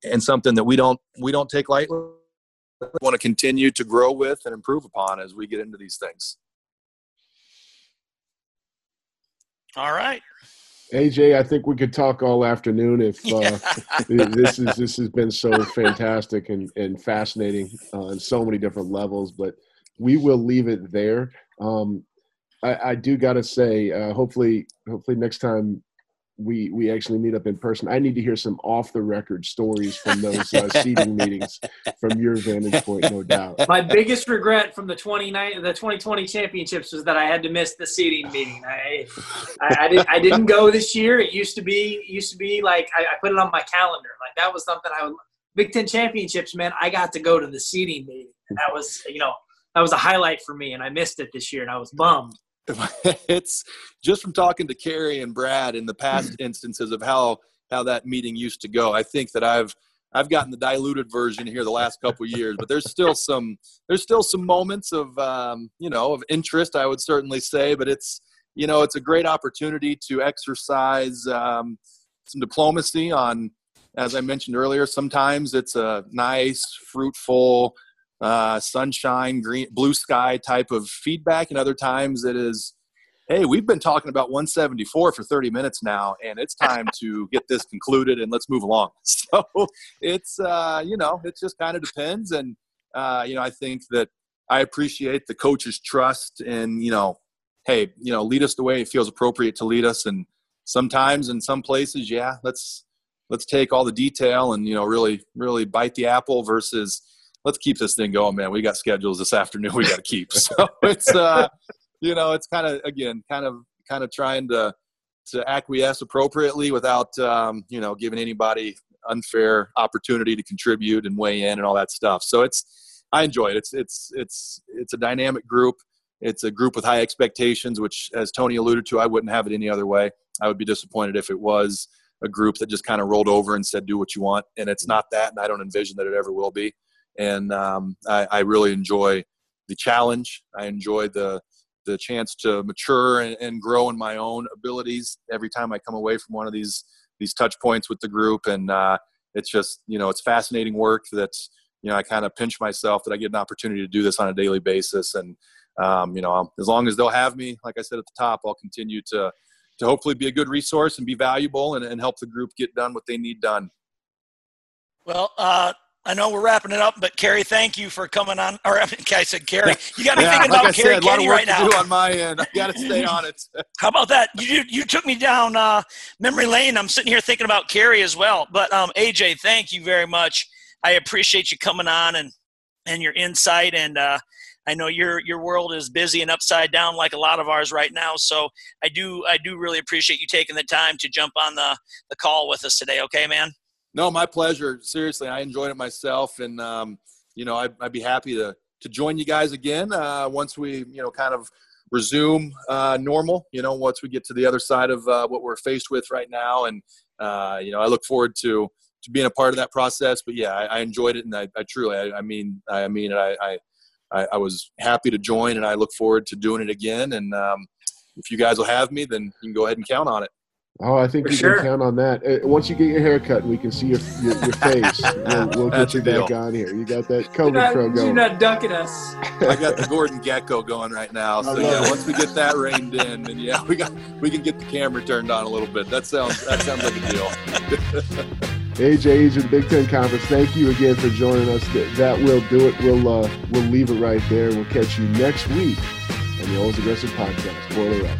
and something that we don't we don't take lightly. We want to continue to grow with and improve upon as we get into these things. All right. AJ, I think we could talk all afternoon if uh, this is this has been so fantastic and, and fascinating uh, on so many different levels. But we will leave it there. Um, I, I, do got to say, uh, hopefully, hopefully next time we we actually meet up in person. I need to hear some off the record stories from those uh, seeding meetings from your vantage point, no doubt. My biggest regret from the 29 the 2020 championships was that I had to miss the seeding meeting. I I, I, did, I didn't go this year. It used to be used to be like I, I put it on my calendar. Like that was something I would Big Ten championships, man. I got to go to the seeding meeting. And that was you know that was a highlight for me, and I missed it this year, and I was bummed. it's just from talking to Carrie and Brad in the past instances of how how that meeting used to go. I think that I've I've gotten the diluted version here the last couple years, but there's still some there's still some moments of um, you know of interest. I would certainly say, but it's you know it's a great opportunity to exercise um, some diplomacy on, as I mentioned earlier. Sometimes it's a nice, fruitful uh, sunshine, green, blue sky type of feedback, and other times it is, hey, we've been talking about 174 for 30 minutes now, and it's time to get this concluded and let's move along. So it's uh, you know it just kind of depends, and uh, you know I think that I appreciate the coach's trust and you know, hey, you know, lead us the way it feels appropriate to lead us, and sometimes in some places, yeah, let's let's take all the detail and you know really really bite the apple versus let's keep this thing going, man. We got schedules this afternoon we got to keep. So it's uh, you know, it's kind of again, kind of kind of trying to to acquiesce appropriately without um, you know giving anybody unfair opportunity to contribute and weigh in and all that stuff. So it's I enjoy it. It's it's it's it's a dynamic group. It's a group with high expectations, which, as Tony alluded to, I wouldn't have it any other way. I would be disappointed if it was a group that just kind of rolled over and said, "Do what you want," and it's not that, and I don't envision that it ever will be. And um, I, I, really enjoy the challenge. I enjoy the the chance to mature and, and, grow in my own abilities every time I come away from one of these these touch points with the group. And uh, it's just you know it's fascinating work that's you know I kind of pinch myself that I get an opportunity to do this on a daily basis. And um, you know as long as they'll have me, like I said at the top, I'll continue to to hopefully be a good resource and be valuable and, and help the group get done what they need done. Well, uh, I know we're wrapping it up, but Kerry, thank you for coming on. Or I, mean, I said Kerry, you got me yeah, thinking like about I Kerry said, Kenny right now. on my end, I got to stay on it. How about that? You you took me down uh, memory lane. I'm sitting here thinking about Kerry as well. But um, AJ, thank you very much. I appreciate you coming on and and your insight. And uh, I know your your world is busy and upside down like a lot of ours right now. So I do I do really appreciate you taking the time to jump on the the call with us today. Okay, man. No, my pleasure. Seriously, I enjoyed it myself, and um, you know, I'd, I'd, be happy to to join you guys again uh, once we, you know, kind of resume uh, normal. You know, once we get to the other side of uh, what we're faced with right now, and uh, you know, I look forward to to being a part of that process. But yeah, I, I enjoyed it, and I, I truly, I, I, mean, I mean, I, I, I was happy to join, and I look forward to doing it again. And um, if you guys will have me, then you can go ahead and count on it. Oh, I think For we sure. can count on that. Uh, once you get your hair cut, we can see your your, your face. We'll, we'll get you back on here. You got that COVID not, pro going. You're not ducking us. I got the Gordon Gekko going right now. So yeah, once we get that reined in, then yeah, we got we can get the camera turned on a little bit. That sounds that sounds like a deal. AJ, the Big Ten Conference. Thank you again for joining us. That, that will do it. We'll uh, we'll leave it right there. We'll catch you next week on the Always Aggressive Podcast. Boiler up.